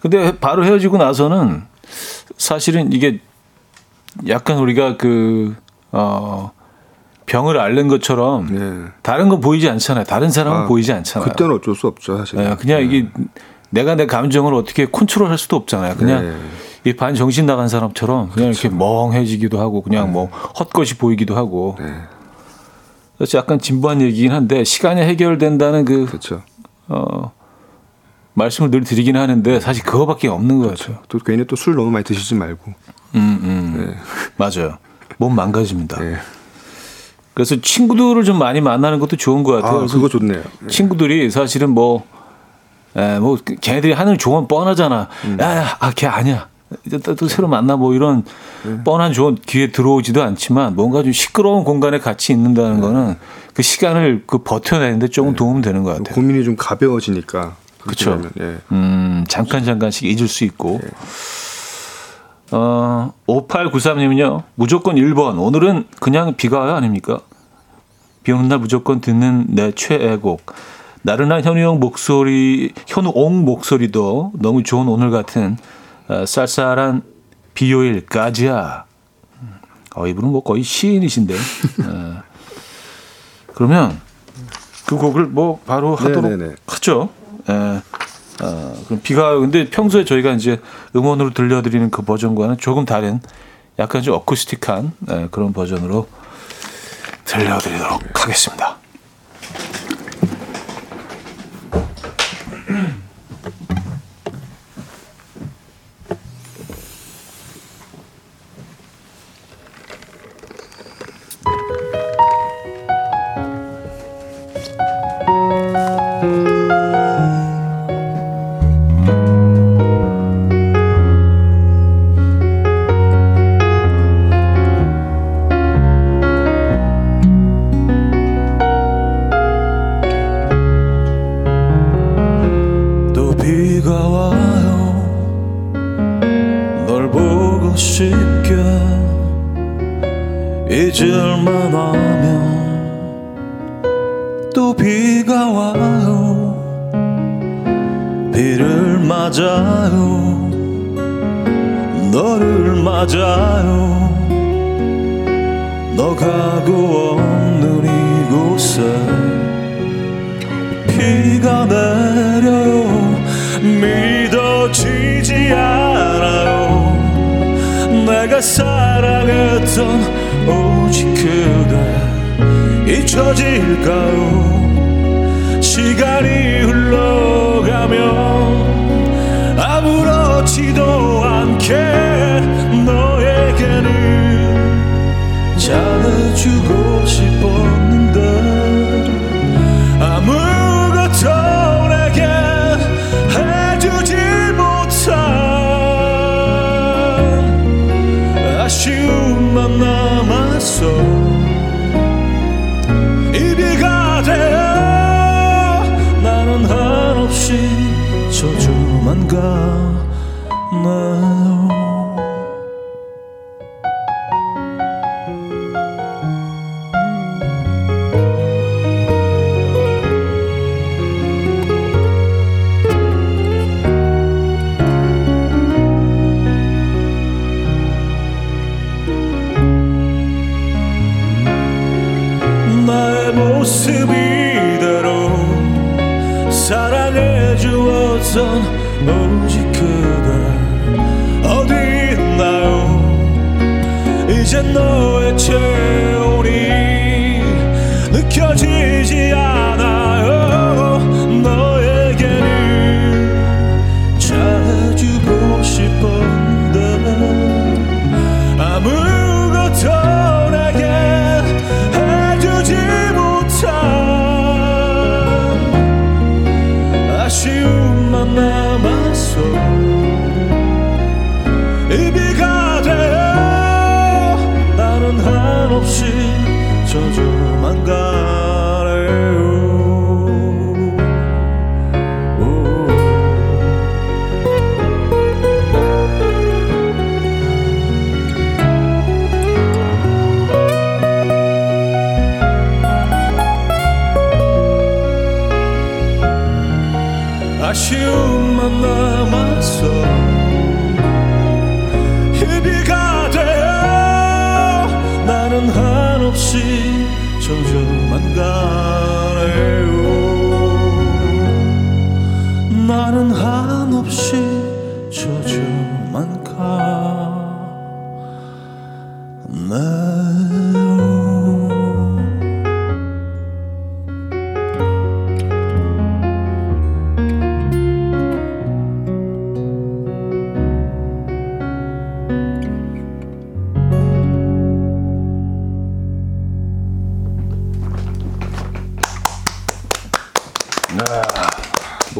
근데 바로 헤어지고 나서는 사실은 이게 약간 우리가 그, 어, 병을 앓는 것처럼 예. 다른 건 보이지 않잖아요. 다른 사람은 아, 보이지 않잖아요. 그때는 어쩔 수 없죠, 사실. 예, 그냥 이게 내가 내 감정을 어떻게 컨트롤할 수도 없잖아요. 그냥 네. 이반 정신 나간 사람처럼 그냥 이렇게 멍해지기도 하고 그냥 뭐 헛것이 보이기도 하고 네. 그래서 약간 진부한 얘기긴 한데 시간이 해결된다는 그 그렇죠. 어, 말씀을 늘 드리긴 하는데 사실 그거밖에 없는 것 같아요. 또 괜히 또 술 너무 많이 드시지 말고. 음, 음. 맞아요. 몸 망가집니다. 네. 그래서 친구들을 좀 많이 만나는 것도 좋은 것 같아요. 아, 그거 좋네요. 네. 친구들이 사실은 뭐, 에, 뭐, 걔네들이 하는 조언 뻔하잖아. 음. 야, 야, 아, 걔 아니야. 이제 또, 또 새로 만나 뭐 이런 네. 뻔한 조언 귀에 들어오지도 않지만 뭔가 좀 시끄러운 공간에 같이 네. 있는다는 거는 그 시간을 그 버텨내는데 조금 도움 되는 것 같아요. 고민이 좀 가벼워지니까. 되면, 예. 음, 잠깐 잠깐씩 잊을 수 있고. 네. 어, 5893님은요. 무조건 1번. 오늘은 그냥 비가 와요 아닙니까? 비 오는 날 무조건 듣는 내 최애곡. 나른한 현우 형 목소리, 현우 옹 목소리도 너무 좋은 오늘 같은 어, 쌀쌀한 비요일까지야. 어, 이분은 뭐 거의 시인이신데. 어. 그러면 그 곡을 뭐 바로 하도록 네네네. 하죠. 예. 어, 그럼 비가. 근데 평소에 저희가 이제 음원으로 들려드리는 그 버전과는 조금 다른 약간 좀 어쿠스틱한 예, 그런 버전으로 들려드리도록 하겠습니다.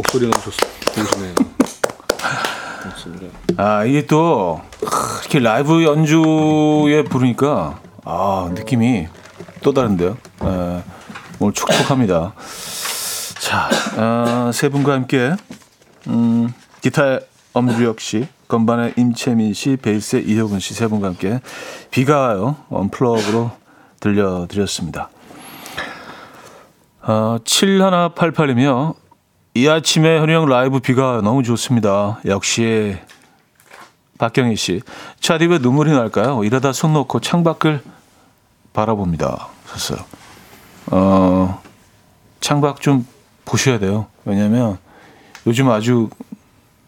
소리 너무 좋습니다. 아 이게 또 하, 이렇게 라이브 연주에 부르니까 아 느낌이 또 다른데요. 에, 오늘 촉촉합니다. 자, 아, 세 분과 함께 음, 기타의 엄주혁 씨, 건반의 임채민 씨, 베이스의 이효근 씨 세 분과 함께 비가 와요 언플러그로 들려드렸습니다. 어, 7188이며 이 아침에 형 라이브 비가 너무 좋습니다. 역시 박경희 씨. 차디 왜 눈물이 날까요? 이러다 손 놓고 창밖을 바라봅니다. 썼어요. 어, 창밖 좀 보셔야 돼요. 왜냐면 요즘 아주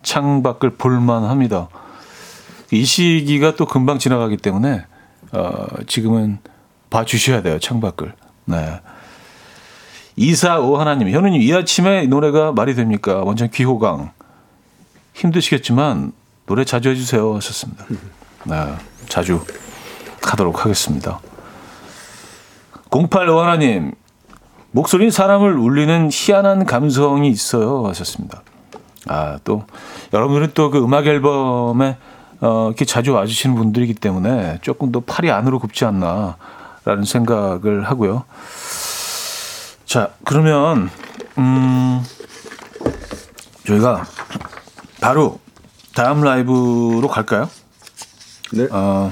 창밖을 볼만 합니다. 이 시기가 또 금방 지나가기 때문에 어, 지금은 봐주셔야 돼요. 창밖을. 네. 245 하나님, 현우님 이 아침에 이 노래가 말이 됩니까? 완전 귀호강. 힘드시겠지만 노래 자주 해주세요 하셨습니다. [laughs] 네, 자주 하도록 하겠습니다. 085 하나님, 목소리는 사람을 울리는 희한한 감성이 있어요 하셨습니다. 아, 또 여러분들은 또 그 음악 앨범에 어, 이렇게 자주 와주시는 분들이기 때문에 조금 더 팔이 안으로 굽지 않나라는 생각을 하고요. 자, 그러면 음 저희가 바로 다음 라이브로 갈까요? 네. 어,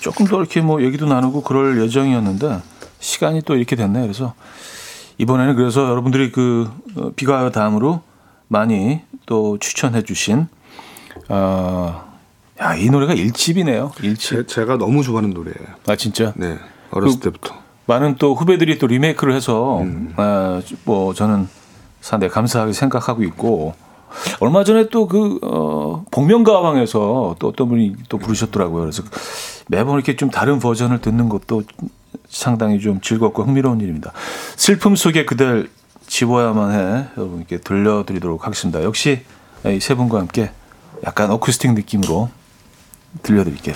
조금 더 이렇게 뭐 얘기도 나누고 그럴 예정이었는데 시간이 또 이렇게 됐네요. 그래서 이번에는 그래서 여러분들이 그 어, 비가 다음으로 많이 또 추천해 주신 어, 야, 이 노래가 1집이네요. 1집. 제, 제가 너무 좋아하는 노래예요. 아, 진짜? 네. 어렸을 그- 때부터. 많은 또 후배들이 또 리메이크를 해서 아, 뭐 저는 상당히 감사하게 생각하고 있고 얼마 전에 또그 어, 복면가왕에서 또 어떤 분이 또 부르셨더라고요. 그래서 매번 이렇게 좀 다른 버전을 듣는 것도 상당히 좀 즐겁고 흥미로운 일입니다. 슬픔 속에 그댈 지워야만 해 여러분께 들려드리도록 하겠습니다. 역시 이 세 분과 함께 약간 어쿠스틱 느낌으로 들려드릴게요.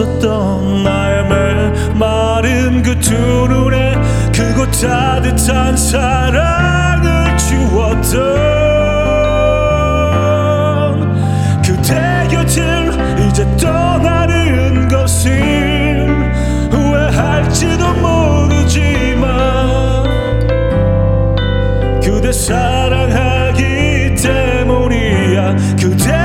외로웠었던 나의 메마른 그 두 눈에 그곳 따뜻한 사랑을 주었던 그대 곁을 이제 떠나는 것은 후회할지도 모르지만 그대 사랑하기 때문이야. 그대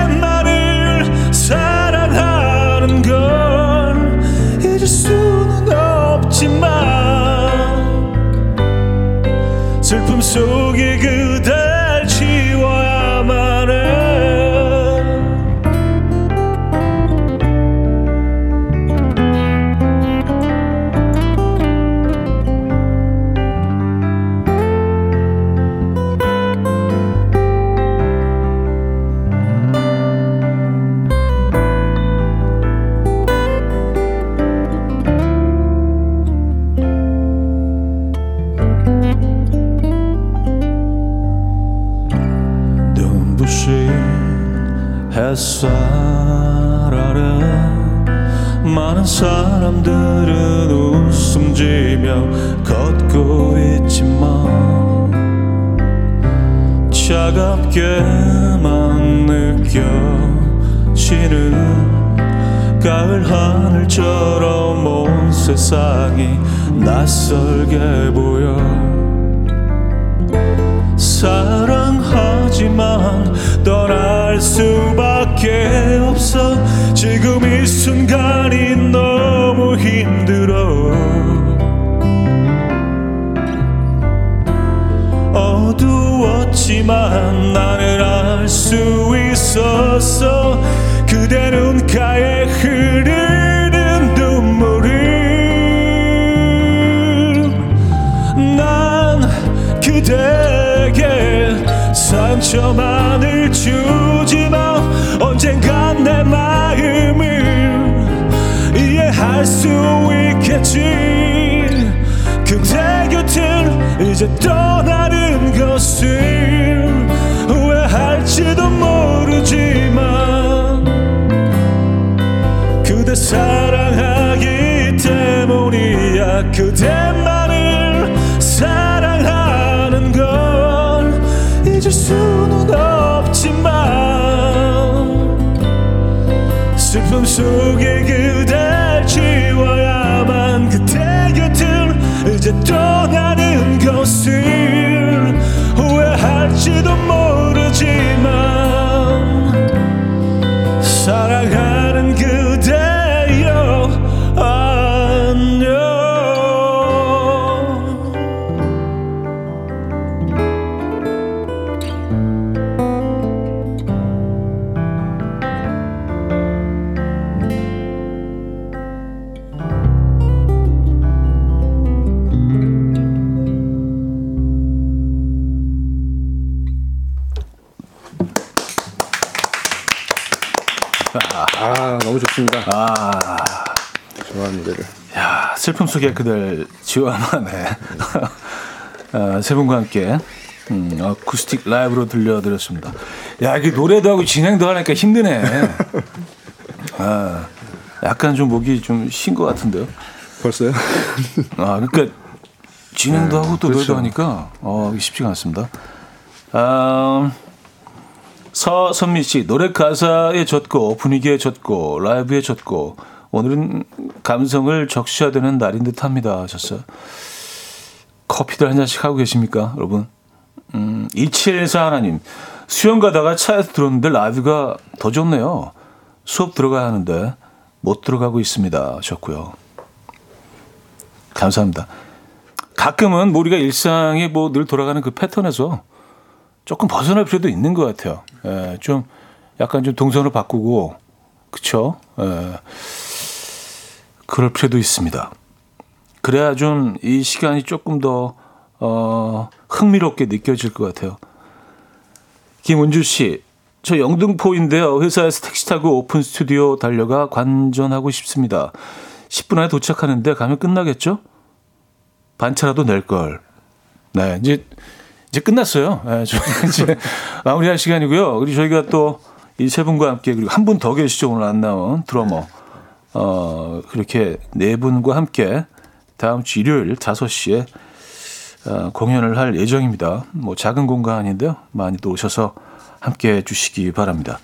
슬 차갑게만 느껴지는 가을 하늘처럼 온 세상이 낯설게 보여. 사랑하지만 떠날 수밖에 없어. 지금 이 순간이 너무 힘들어 어두웠지만 나는 알 수 있었어. 그대 눈가에 흐르는 눈물을. 난 그대에게 상처만을 주지만 언젠간 내 마음을 이해할 수 있겠지 속에 속에 그댈. 아, 세 분과 함께 음, 어쿠스틱 라이브로 들려드렸습니다. 야, 이게 노래도 하고 진행도 하니까 힘드네. [laughs] 아, 약간 좀 목이 좀 쉰 것 같은데요. 벌써요? [laughs] 아, 그러니까 진행도 하고 또 그렇죠. 노래도 하니까 어, 쉽지가 않습니다. 아, 서선미 씨 노래 가사에 젖고 분위기에 젖고 라이브에 젖고 오늘은 감성을 적셔야 되는 날인 듯합니다 하셨어요. 커피들 한 잔씩 하고 계십니까, 여러분? 음, 2714 하나님 수영 가다가 차에서 들었는데 라이브가 더 좋네요. 수업 들어가야 하는데 못 들어가고 있습니다. 하셨고요. 감사합니다. 가끔은 뭐 우리가 일상에 뭐 늘 돌아가는 그 패턴에서 조금 벗어날 필요도 있는 것 같아요. 예, 좀 약간 좀 동선을 바꾸고 그쵸? 예, 그럴 필요도 있습니다. 그래야 좀 이 시간이 조금 더 어, 흥미롭게 느껴질 것 같아요. 김은주 씨, 저 영등포인데요. 회사에서 택시 타고 오픈 스튜디오 달려가 관전하고 싶습니다. 10분 안에 도착하는데 가면 끝나겠죠? 반차라도 낼 걸. 네, 이제 이제 끝났어요. 네, [laughs] 저희 이제 마무리할 시간이고요. 그리고 저희가 또 이 세 분과 함께 그리고 한 분 더 계시죠 오늘 안 나온 드러머. 어 그렇게 네 분과 함께 다음 주 일요일 5시에 어, 공연을 할 예정입니다. 뭐 작은 공간인데요. 많이 또 오셔서 함께 해주시기 바랍니다.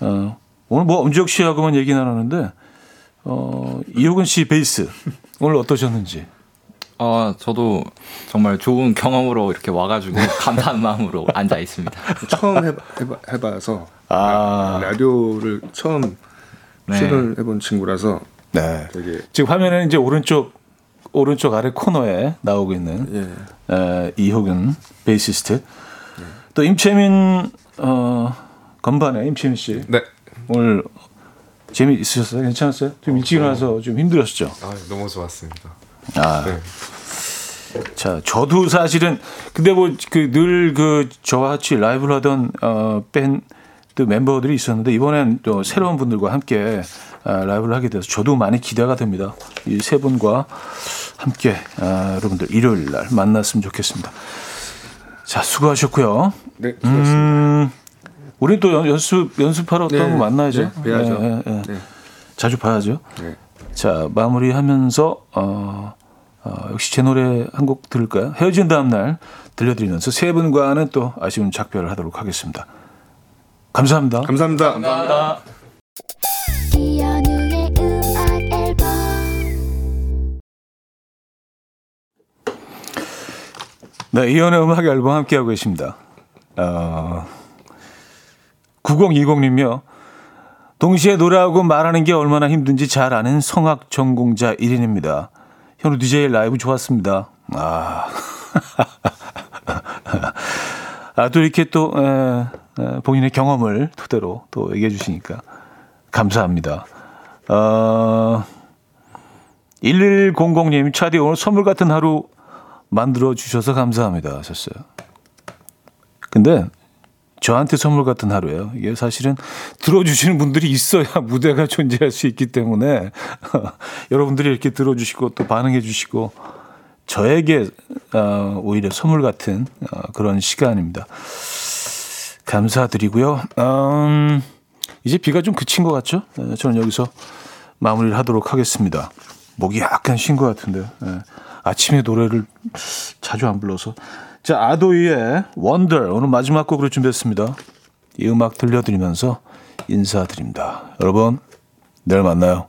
어, 오늘 뭐 엄지혁 씨하고만 얘기 나누는데 어, 이호근 씨 베이스 오늘 어떠셨는지. 아, 저도 정말 좋은 경험으로 이렇게 와가지고 [laughs] 감사한 마음으로 앉아 있습니다. 처음 해봐, 해봐, 해봐서 아. 라디오를 처음 네. 출연해본 친구라서 네. 되게 지금 화면에는 이제 오른쪽 오른쪽 아래 코너에 나오고 있는 예. 에, 이호근 베이시스트. 또 임채민 어, 건반에 임채민 씨 네. 오늘 재미 있으셨어요? 괜찮았어요? 좀 일찍 일어나서 좀 힘들었죠. 아, 너무 좋았습니다. 아, 네. 자, 저도 사실은 근데 뭐 그 늘그 저와 같이 라이브를 하던 어밴 드 멤버들이 있었는데 이번엔 또 새로운 분들과 함께 아, 라이브를 하게 돼서 저도 많이 기대가 됩니다. 이 세 분과 함께 아, 여러분들 일요일 날 만났으면 좋겠습니다. 자, 수고하셨고요. 네, 수고하셨습니다. 음, 우리 또 연- 연습 연습하러 또 네, 한번 만나야죠. 네, 뵈야죠. 예, 예, 예. 네. 자주 봐야죠. 네. 자, 마무리하면서, 어, 어, 역시 제 노래 한 곡 들을까요? 헤어진 다음 날 들려드리면서 세 분과는 또 아쉬운 작별을 하도록 하겠습니다. 감사합니다. 감사합니다. 이현우의 음악 앨범 네, 이연의 음악 앨범 함께하고 계십니다. 어, 9020님이요. 동시에 노래하고 말하는 게 얼마나 힘든지 잘 아는 성악 전공자 1인입니다. 현우 DJ 라이브 좋았습니다. 아. [laughs] 아, 또 이렇게 또, 에, 에, 본인의 경험을 토대로 또 얘기해 주시니까 감사합니다. 어, 1100님, 차디 오늘 선물 같은 하루 만들어 주셔서 감사합니다 하셨어요. 근데 저한테 선물 같은 하루예요. 이게 사실은 들어주시는 분들이 있어야 [laughs] 무대가 존재할 수 있기 때문에 [laughs] 여러분들이 이렇게 들어주시고 또 반응해 주시고 저에게 어, 오히려 선물 같은 어, 그런 시간입니다. 감사드리고요. 음, 이제 비가 좀 그친 것 같죠? 네, 저는 여기서 마무리를 하도록 하겠습니다. 목이 약간 쉰 것 같은데요. 네. 아침에 노래를 자주 안 불러서. 자, 아도이의 원더 오늘 마지막 곡으로 준비했습니다. 이 음악 들려드리면서 인사드립니다. 여러분, 내일 만나요.